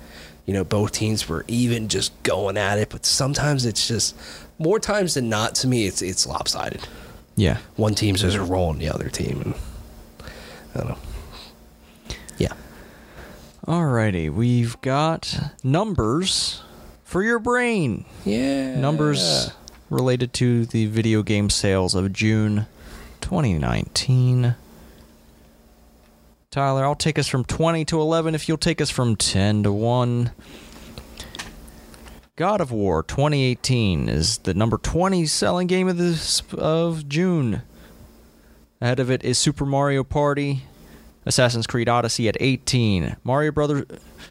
You know, both teams were even just going at it, but sometimes it's just more times than not to me it's it's lopsided. Yeah. One team's just rolling the other team and I don't know. Alrighty, we've got numbers for your brain. Yeah. Numbers related to the video game sales of June 2019. Tyler, I'll take us from 20 to 11 if you'll take us from 10 to 1. God of War 2018 is the number 20 selling game of this of June. Ahead of it is Super Mario Party, Assassin's Creed Odyssey at 18, Mario Brothers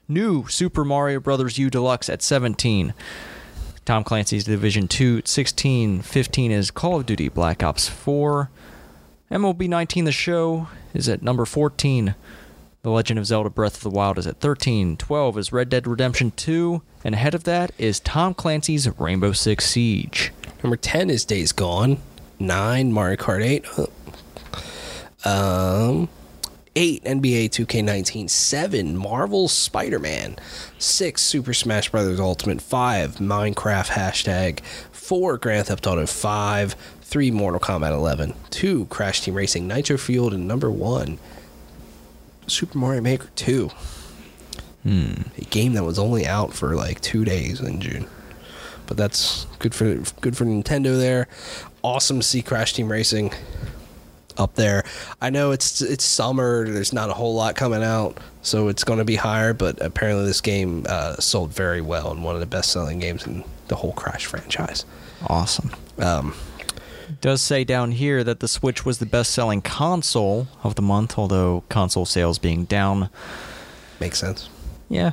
New Super Mario Brothers U Deluxe at 17. Tom Clancy's Division 2 at 16, 15 is Call of Duty Black Ops 4. MLB 19 The Show is at number 14. The Legend of Zelda Breath of the Wild is at 13. 12 is Red Dead Redemption 2. And ahead of that is Tom Clancy's Rainbow Six Siege. Number 10 is Days Gone. 9, Mario Kart 8. Um, 8, NBA 2K19. 7, Marvel Spider Man. 6, Super Smash Bros. Ultimate. 5, Minecraft hashtag. 4, Grand Theft Auto 5. 3, Mortal Kombat 11. 2, Crash Team Racing Nitro Fueled. And number 1, Super Mario Maker 2. Hmm. A game that was only out for like two days in June but that's good for good for Nintendo there. Awesome to see Crash Team Racing up there. I know it's it's summer. There's not a whole lot coming out, so it's going to be higher. But apparently, this game uh, sold very well and one of the best selling games in the whole Crash franchise. Awesome. Um, does say down here that the Switch was the best selling console of the month, although console sales being down. makes sense. Yeah.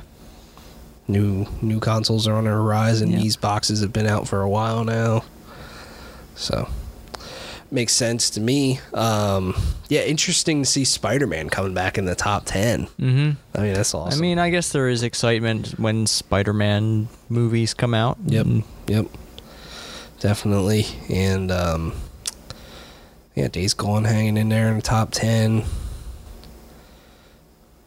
New new consoles are on the horizon. Yeah. These boxes have been out for a while now, so makes sense to me. Um, yeah, interesting to see Spider Man coming back in the top ten. Mm-hmm. I mean, that's awesome. I mean, I guess there is excitement when Spider-Man movies come out. Yep. And Yep. Definitely. And um yeah, Days Gone hanging in there in the top 10.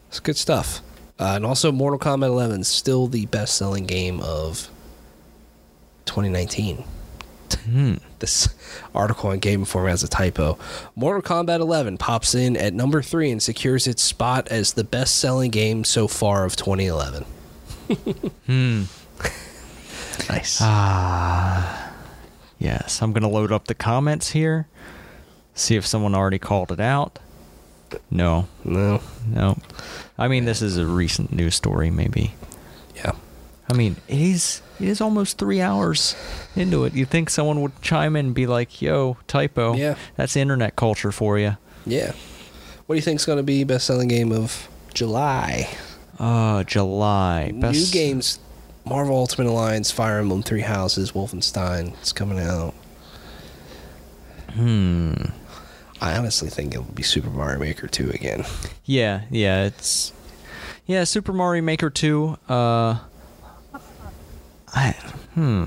It's good stuff. Uh, and also Mortal Kombat 11 is still the best-selling game of 2019. Hmm. This article on Game Informer has a typo. Mortal Kombat 11 pops in at number 3 and secures its spot as the best-selling game so far of 2011. [laughs] Hmm. [laughs] Nice. Ah, yes. I'm gonna load up the comments here. See if someone already called it out. No, no. no. I mean, this is a recent news story, maybe. I mean, it is it is almost three hours into it. You think someone would chime in and be like, "Yo, typo." Yeah. That's internet culture for you. Yeah. What do you think's going to be best selling game of July? Uh, July. New games Marvel Ultimate Alliance, Fire Emblem Three Houses, Wolfenstein. It's coming out. Hmm. I honestly think it'll be Super Mario Maker 2 again. Yeah, yeah, it's yeah, Super Mario Maker 2. Uh I hmm.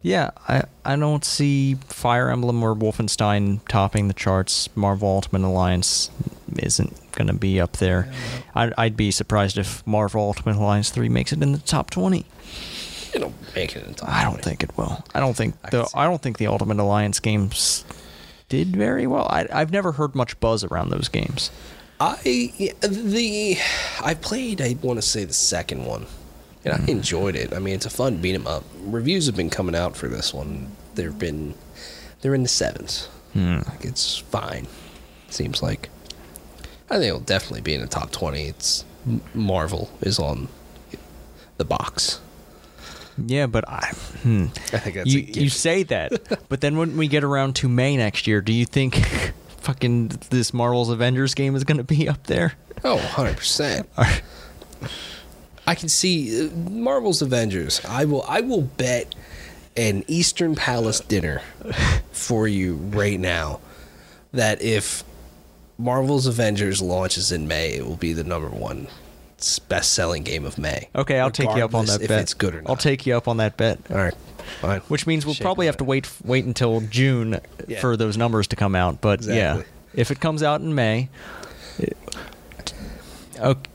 Yeah, I I don't see Fire Emblem or Wolfenstein topping the charts. Marvel Ultimate Alliance isn't going to be up there. I'd, I'd be surprised if Marvel Ultimate Alliance 3 makes it in the top 20. It'll make it into I don't think it will. I don't think I the I don't think the Ultimate Alliance games did very well. I I've never heard much buzz around those games. I the I played. I want to say the second one, and I enjoyed it. I mean, it's a fun beat 'em up. Reviews have been coming out for this one. They've been they're in the sevens. Hmm. Like it's fine. Seems like. I think it'll definitely be in the top twenty. It's Marvel is on the box. Yeah, but I hmm. I think that's you a you say that, [laughs] but then when we get around to May next year, do you think [laughs] fucking this Marvel's Avengers game is going to be up there? Oh, 100 percent. I can see uh, Marvel's Avengers. I will. I will bet an Eastern Palace dinner for you right now that if Marvel's Avengers launches in May, it will be the number one best selling game of May. Okay, I'll take you up on that if bet. it's good or not. I'll take you up on that bet. All right, fine. Which means we'll Shake probably have to wait wait until June Yeah. for those numbers to come out. But yeah, if it comes out in May, it- okay,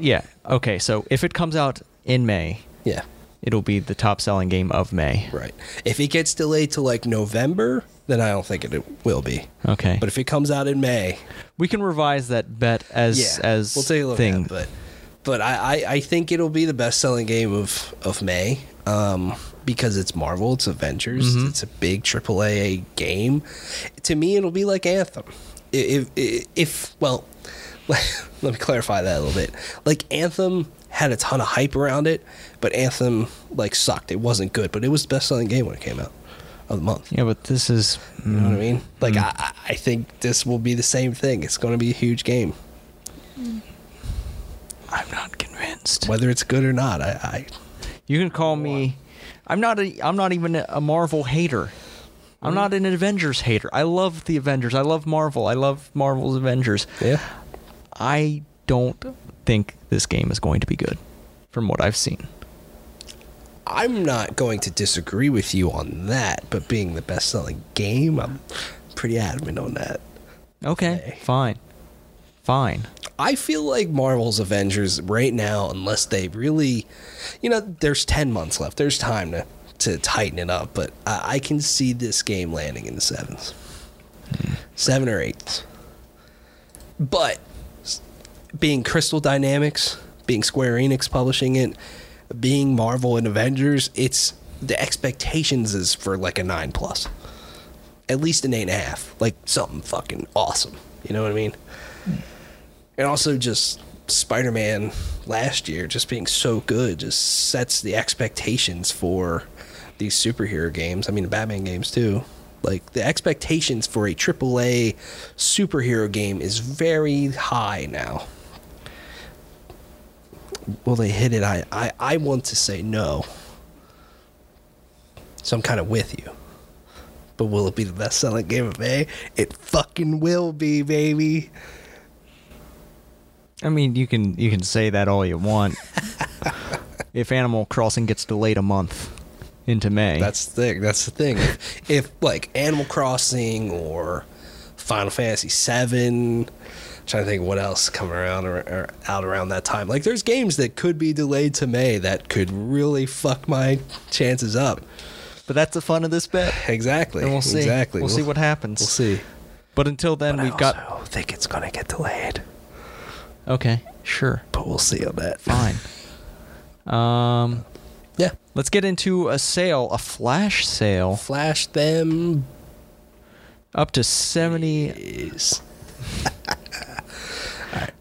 yeah, okay. So if it comes out in May, Yeah, it'll be the top selling game of May. right. If it gets delayed to like November, then I don't think it will be. Okay, But if it comes out in May, we can revise that bet as yeah, as we'll take a look thing. at it. But but I, I, I think it'll be the best selling game of of May. Um, because it's Marvel, it's Avengers, Mm-hmm. it's a big AAA game. To me, it'll be like Anthem. If if, if well, [laughs] let me clarify that a little bit. Like Anthem had a ton of hype around it, but Anthem like sucked. It wasn't good, but it was the best selling game when it came out of the month. Yeah, but this is You know what I Mm. mean? Like I, I- I think this will be the same thing. It's going to be a huge game, I'm not convinced. whether it's good or not. I, I You can call me. I'm not a. I'm not even a Marvel hater. I'm not an Avengers hater. I love the Avengers. I love Marvel. I love Marvel's Avengers. yeah. I don't think this game is going to be good, from what I've seen. I'm not going to disagree with you on that, but being the best selling game, I'm pretty adamant on that. Okay, Okay. fine, fine. I feel like Marvel's Avengers right now, unless they really, you know, there's 10 months left. There's time to, to tighten it up, but I, I can see this game landing in the sevens. Hmm. Seven or eight. But being Crystal Dynamics, being Square Enix publishing it, being Marvel and Avengers, it's the expectations is for like a nine plus. At least an eight and a half. Like something fucking awesome. You know what I mean? And also just Spider Man last year just being so good just sets the expectations for these superhero games. I mean the Batman games too. Like the expectations for a AAA superhero game is very high now. Will they hit it? I, I, I want to say no. So I'm kind of with you. But will it be the best selling game of May? It fucking will be, baby. I mean, you can you can say that all you want. [laughs] if Animal Crossing gets delayed a month into May, That's the thing. That's the thing. If, if like Animal Crossing or Final Fantasy VII, trying to think what else coming around or, or out around that time. Like there's games that could be delayed to May that could really fuck my chances up. but that's the fun of this bet. Exactly. And we'll see. Exactly. We'll, see what happens. We'll see. But until then, But we've I got. also think it's gonna get delayed. Okay, sure, But we'll see on that. fine. Um, Yeah. Let's get into a sale, a flash sale, Flash them. up to 70 [laughs]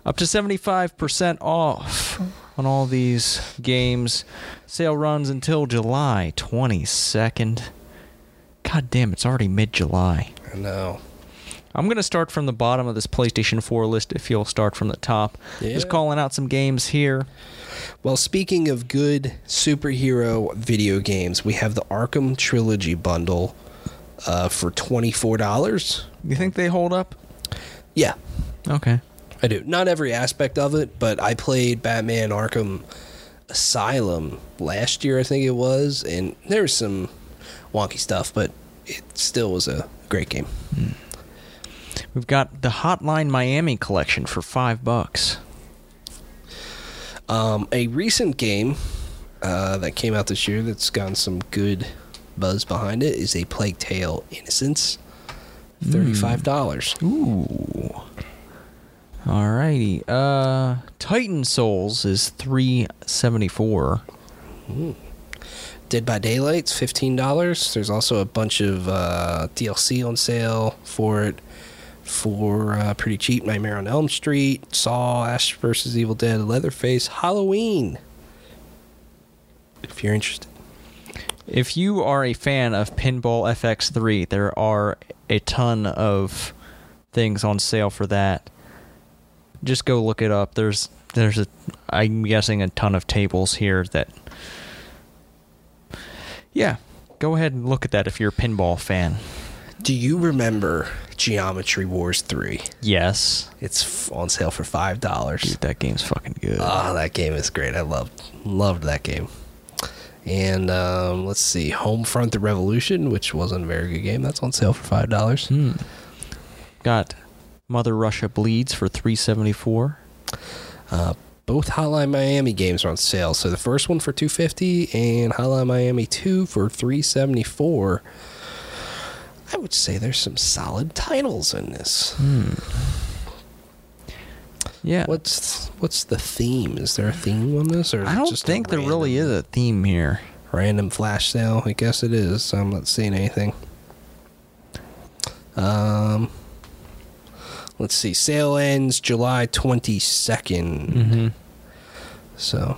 Up to 75% off on all these games. Sale runs until July 22nd. God damn, it's already mid-July. I know. I'm going to start from the bottom of this PlayStation 4 list if you'll start from the top. Just calling out some games here. Well, speaking of good superhero video games, we have the Arkham Trilogy bundle uh, for $24. You think they hold up? Yeah, Okay. I do. Not every aspect of it, but I played Batman Arkham Asylum last year, I think it was, and there was some wonky stuff, but it still was a great game. We've got the Hotline Miami collection for 5 bucks. Um, a recent game uh, that came out this year that's gotten some good buzz behind it is a Plague Tale Innocence. Thirty-five dollars. Ooh. Alrighty. Uh Titan Souls is 374. Dead by Daylight's fifteen dollars. There's also a bunch of uh, DLC on sale for it for uh, pretty cheap. Nightmare on Elm Street, Saw, Ash vs Evil Dead, Leatherface, Halloween. If you're interested. If you are a fan of Pinball FX3, there are a ton of things on sale for that. Just go look it up. There's there's a I'm guessing a ton of tables here that Yeah, go ahead and look at that if you're a pinball fan. Do you remember Geometry Wars Three? Yes. It's f- on sale for five dollars. Dude, that game's fucking good. Ah, that game is great. I loved loved that game. And um, let's see, Homefront: The Revolution, which wasn't a very good game, that's on sale for five dollars. Hmm. Got Mother Russia Bleeds for 374. Uh, both Hotline Miami games are on sale. So the first one for two fifty, and Hotline Miami two for three seventy four. I would say there's some solid titles in this. Yeah. What's what's the theme? Is there a theme on this, or I don't just think there really is a theme here. Random flash sale. I guess it is. I'm not seeing anything. Um, let's see. Sale ends July 22nd. Mm-hmm. So,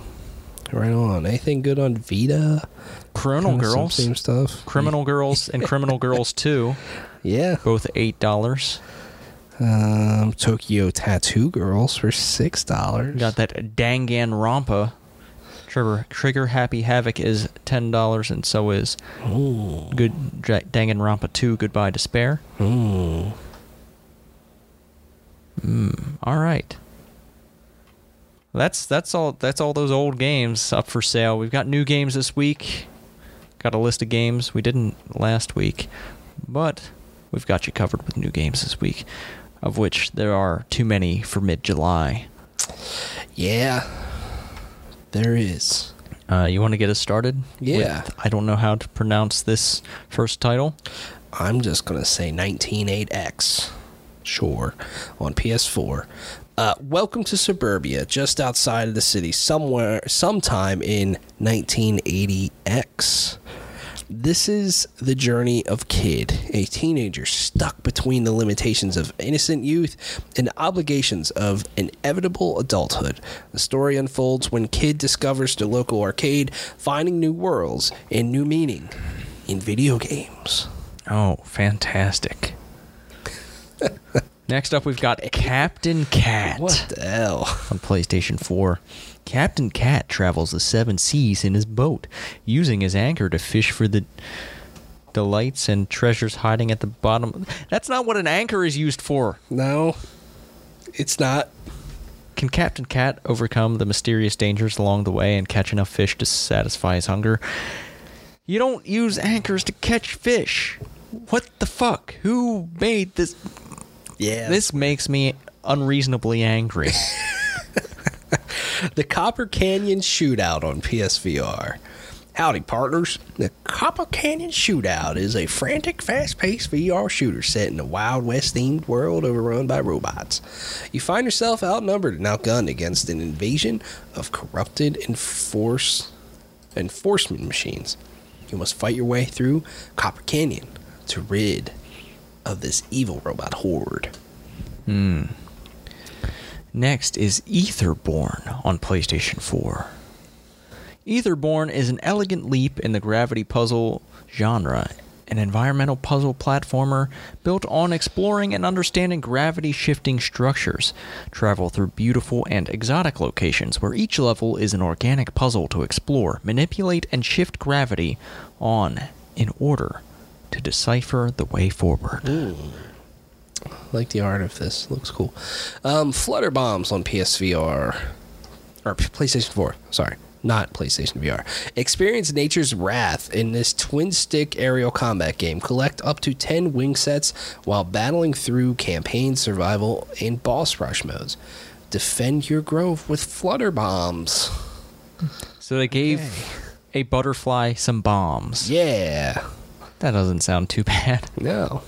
right on. Anything good on Vita? Criminal Kinda Girls. Same stuff. Criminal Girls and Criminal Girls [laughs] 2, Yeah. both $8. Um, Tokyo Tattoo Girls for six dollars. Got that Danganronpa. Trigger, Trigger Happy Havoc is $10, and so is Ooh. Good Danganronpa 2 Goodbye Despair. Ooh. All right. That's that's all that's all those old games up for sale. We've got new games this week. Got a list of games we didn't last week, but we've got you covered with new games this week, of which there are too many for mid-July. Yeah. There is. Uh, you want to get us started? Yeah. With- I don't know how to pronounce this first title. I'm just gonna say 198X. Sure. On PS4. Uh, welcome to suburbia, just outside of the city, somewhere, sometime in 1980X. This is the journey of Kid, a teenager stuck between the limitations of innocent youth and the obligations of inevitable adulthood. The story unfolds when Kid discovers the local arcade, finding new worlds and new meaning in video games. Oh, fantastic! Next up, we've got Captain Cat. What the hell? on PlayStation 4. Captain Cat travels the seven seas in his boat, using his anchor to fish for the delights and treasures hiding at the bottom. That's not what an anchor is used for. No, it's not. Can Captain Cat overcome the mysterious dangers along the way and catch enough fish to satisfy his hunger? You don't use anchors to catch fish. What the fuck? Who made this? Yeah. This makes me unreasonably angry. [laughs] the Copper Canyon Shootout on PSVR. Howdy, partners. The Copper Canyon Shootout is a frantic, fast paced VR shooter set in a Wild West themed world overrun by robots. You find yourself outnumbered and outgunned against an invasion of corrupted and force enforcement machines. You must fight your way through Copper Canyon to rid of this evil robot horde. Hmm. Next is Etherborn on PlayStation 4. Etherborn is an elegant leap in the gravity puzzle genre, an environmental puzzle platformer built on exploring and understanding gravity shifting structures. Travel through beautiful and exotic locations where each level is an organic puzzle to explore, manipulate, and shift gravity on in order to decipher the way forward. like the art of this. Looks cool. Um, Flutter Bombs on PSVR. Or PlayStation 4. Sorry. Not PlayStation VR. Experience nature's wrath in this twin stick aerial combat game. Collect up to 10 wing sets while battling through campaign, survival, and boss rush modes. Defend your grove with flutter bombs. So they gave a butterfly some bombs. Yeah. That doesn't sound too [laughs] bad. No.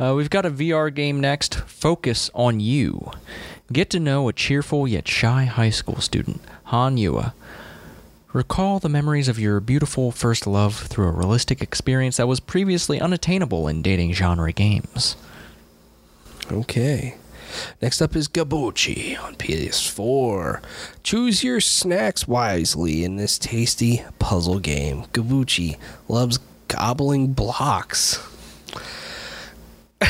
Uh, we've got a VR game next. Focus on you. Get to know a cheerful yet shy high school student, Han Yua. Recall the memories of your beautiful first love through a realistic experience that was previously unattainable in dating genre games. Okay. Next up is Gabbuchi on PS4. Choose your snacks wisely in this tasty puzzle game. Gabbuchi loves gobbling blocks. [laughs]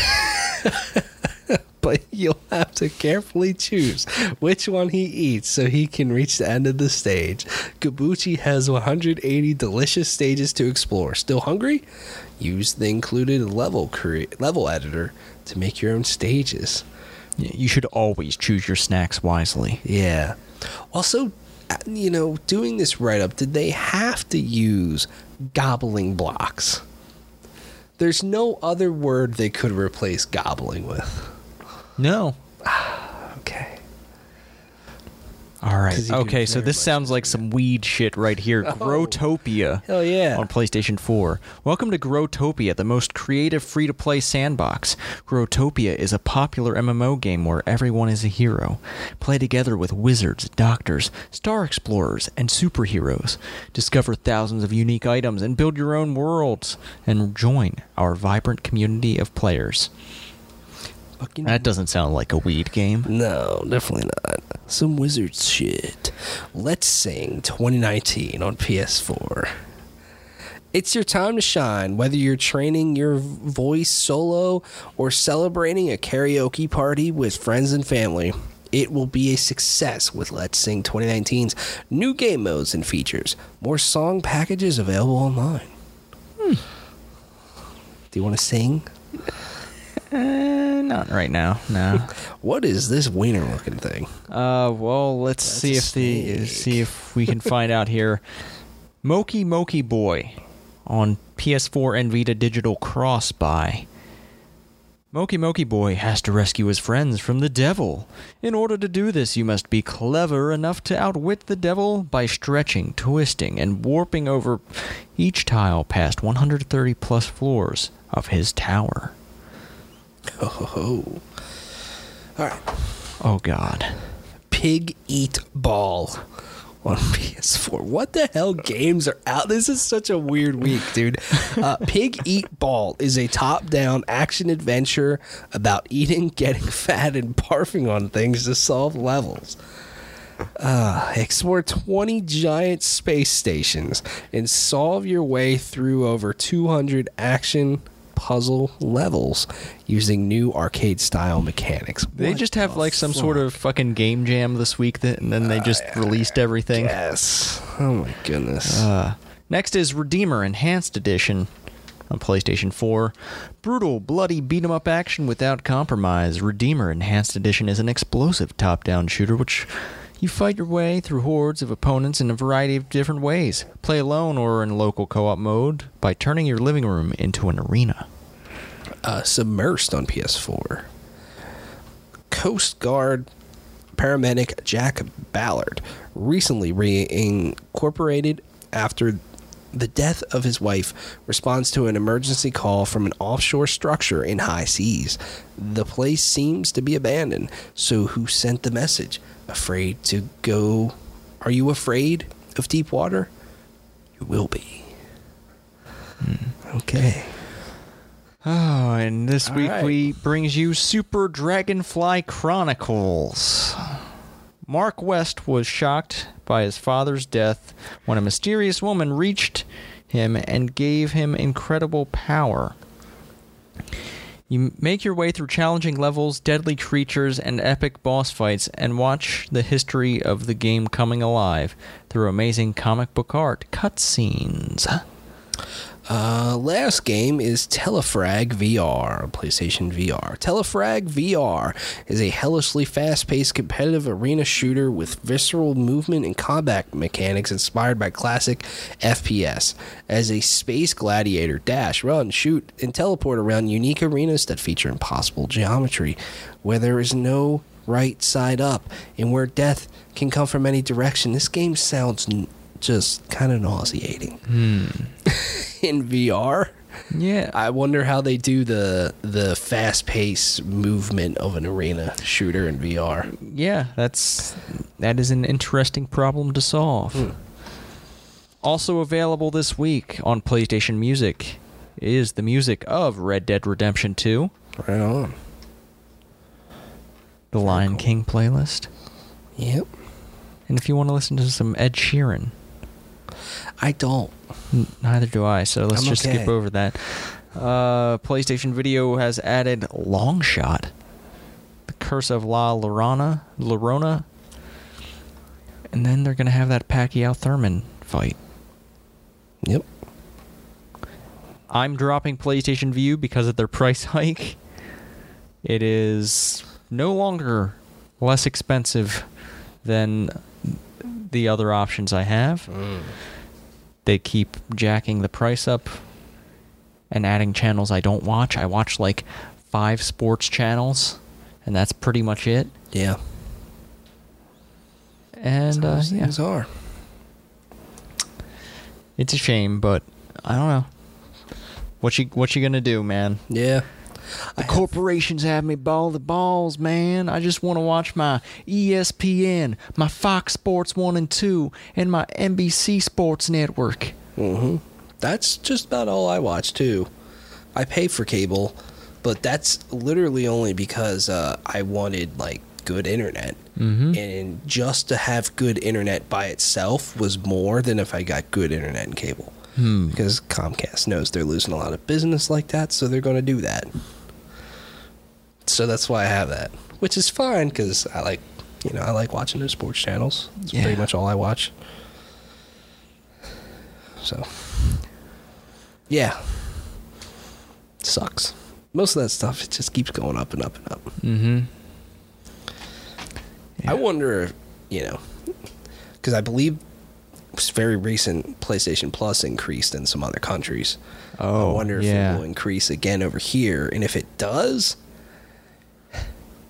but you'll have to carefully choose which one he eats so he can reach the end of the stage. Gabbuchi has 180 delicious stages to explore. Still hungry? Use the included level crea- level editor to make your own stages. You should always choose your snacks wisely. Yeah. Also, uh, you know, doing this write up, did they have to use gobbling blocks? There's no other word they could replace gobbling with. No. [sighs] [sighs] All right. 'Cause you do Okay, so this sounds like some weed shit right here. Oh. Growtopia. Hell yeah. On PlayStation 4. Welcome to Growtopia, the most creative free to play sandbox. Growtopia is a popular MMO game where everyone is a hero. Play together with wizards, doctors, star explorers, and superheroes. Discover thousands of unique items and build your own worlds. And join our vibrant community of players. Fucking That doesn't sound like a weed game. No, definitely not. Some wizards shit. Let's Sing 2019 on PS4. It's your time to shine, whether you're training your voice solo or celebrating a karaoke party with friends and family. It will be a success with Let's Sing 2019's new game modes and features. More song packages available online. Hmm. Do you want to sing? Eh, not right now. No. [laughs] What is this wiener looking thing? Uh, well, let's That's see if the see if we can find out here. Moki Moki Boy on PS4 and Vita Digital Cross Buy. Moki Moki Boy has to rescue his friends from the devil. In order to do this, you must be clever enough to outwit the devil by stretching, twisting, and warping over each tile past 130 plus floors of his tower. Oh. All right. Oh god. Pig Eat Ball on [laughs] PS4. What the hell games are out? This is such a weird week, dude. Uh, [laughs] Pig Eat Ball is a top down action adventure about eating, [laughs] getting fat, and barfing on things to solve levels. Uh, explore 20 giant space stations and solve your way through over 200 action puzzle levels using new arcade style mechanics. They What just have the like some sort of fucking game jam this week, that, and then they just released everything. Yes. Oh my goodness. Uh, next is Redeemer Enhanced Edition on PlayStation 4. Brutal, bloody beat 'em up action without compromise. Redeemer Enhanced Edition is an explosive top down shooter which you fight your way through hordes of opponents in a variety of different ways. Play alone or in local co op mode by turning your living room into an arena. uh, Submersed on PS4. Coast Guard paramedic Jack Ballard recently reincorporated after the death of his wife responds to an emergency call from an offshore structure in high seas. The place seems to be abandoned. So who sent the message? Afraid to go? Are you afraid of deep water? you will be. Hmm, okay. Oh, and this All week right. we brings you Super Dragonfly Chronicles. Mark West was shocked by his father's death when a mysterious woman reached him and gave him incredible power. You make your way through challenging levels, deadly creatures, and epic boss fights, and watch the history of the game coming alive through amazing comic book art cutscenes. Uh, last game is Telefrag VR, PlayStation VR. Telefrag VR is a hellishly fast-paced competitive arena shooter with visceral movement and combat mechanics inspired by classic FPS. As a space gladiator, dash, run, shoot, and teleport around unique arenas that feature impossible geometry, where there is no right side up, and where death can come from any direction. This game sounds just kind of nauseating hmm. [laughs] in VR. Yeah. I wonder how they do the the fast paced movement of an arena shooter in VR. Yeah, that's that is an interesting problem to solve. Hmm. Also available this week on PlayStation Music is the music of Red Dead Redemption 2, Right on. the Lion King playlist. Yep. And if you want to listen to some Ed Sheeran, I don't. neither do I, so let's I'm just skip over that. Uh, PlayStation Video has added Longshot, The Curse of La Llorona, Llorona, and then they're going to have that Pacquiao Thurman fight. Yep. I'm dropping PlayStation Vue because of their [laughs] price hike. It is no longer less expensive than the other options I have. They keep jacking the price up and adding channels I don't watch. I watch like five sports channels, and that's pretty much it. Yeah. And uh, yeah, things are. it's a shame, but I don't know. What you what you gonna do, man? Yeah. The have- corporations have me ball the balls, man. I just want to watch my ESPN, my Fox Sports 1 and 2, and my NBC Sports Network. Mm-hmm. That's just about all I watch too. I pay for cable, but that's literally only because uh, I wanted like good internet. Mm-hmm. And just to have good internet by itself was more than if I got good internet and cable. Hmm. Because Comcast knows they're losing a lot of business like that, so they're going to do that. So that's why I have that, which is fine because I like, you know, I like watching those sports channels. It's Yeah. pretty much all I watch. So, yeah, sucks. Most of that stuff it just keeps going up and up and up. Mm-hmm. I wonder if, you know, because I believe very recent PlayStation Plus increased in some other countries. Oh, I wonder if yeah. it will increase again over here. And if it does,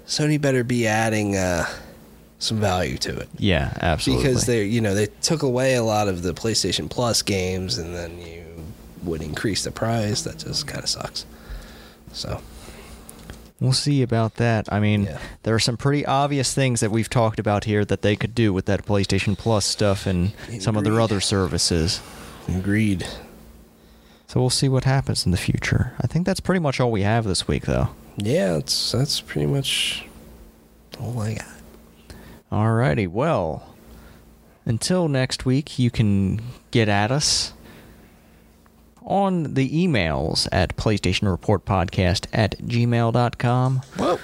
Sony better be adding uh, some value to it. Yeah, absolutely. Because they, you know, they took away a lot of the PlayStation Plus games, and then you would increase the price. That just kind of sucks. So We'll see about that. I mean, Yeah. there are some pretty obvious things that we've talked about here that they could do with that PlayStation Plus stuff and some of their other services. agreed. So we'll see what happens in the future. I think that's pretty much all we have this week, though. Yeah, that's that's pretty much all I got. Alrighty, well, until next week, you can get at us on the emails at PlayStation Report Podcast at gmail.com, Whoa.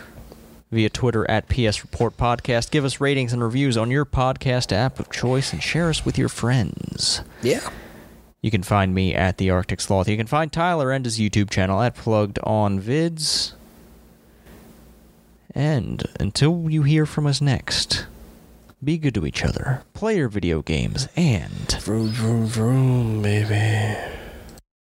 via Twitter at PS Report Podcast. Give us ratings and reviews on your podcast app of choice and share us with your friends. Yeah. You can find me at the Arctic Sloth. You can find Tyler and his YouTube channel at Plugged On Vids. And until you hear from us next, be good to each other, play your video games, and Vroom, vroom, vroom, baby.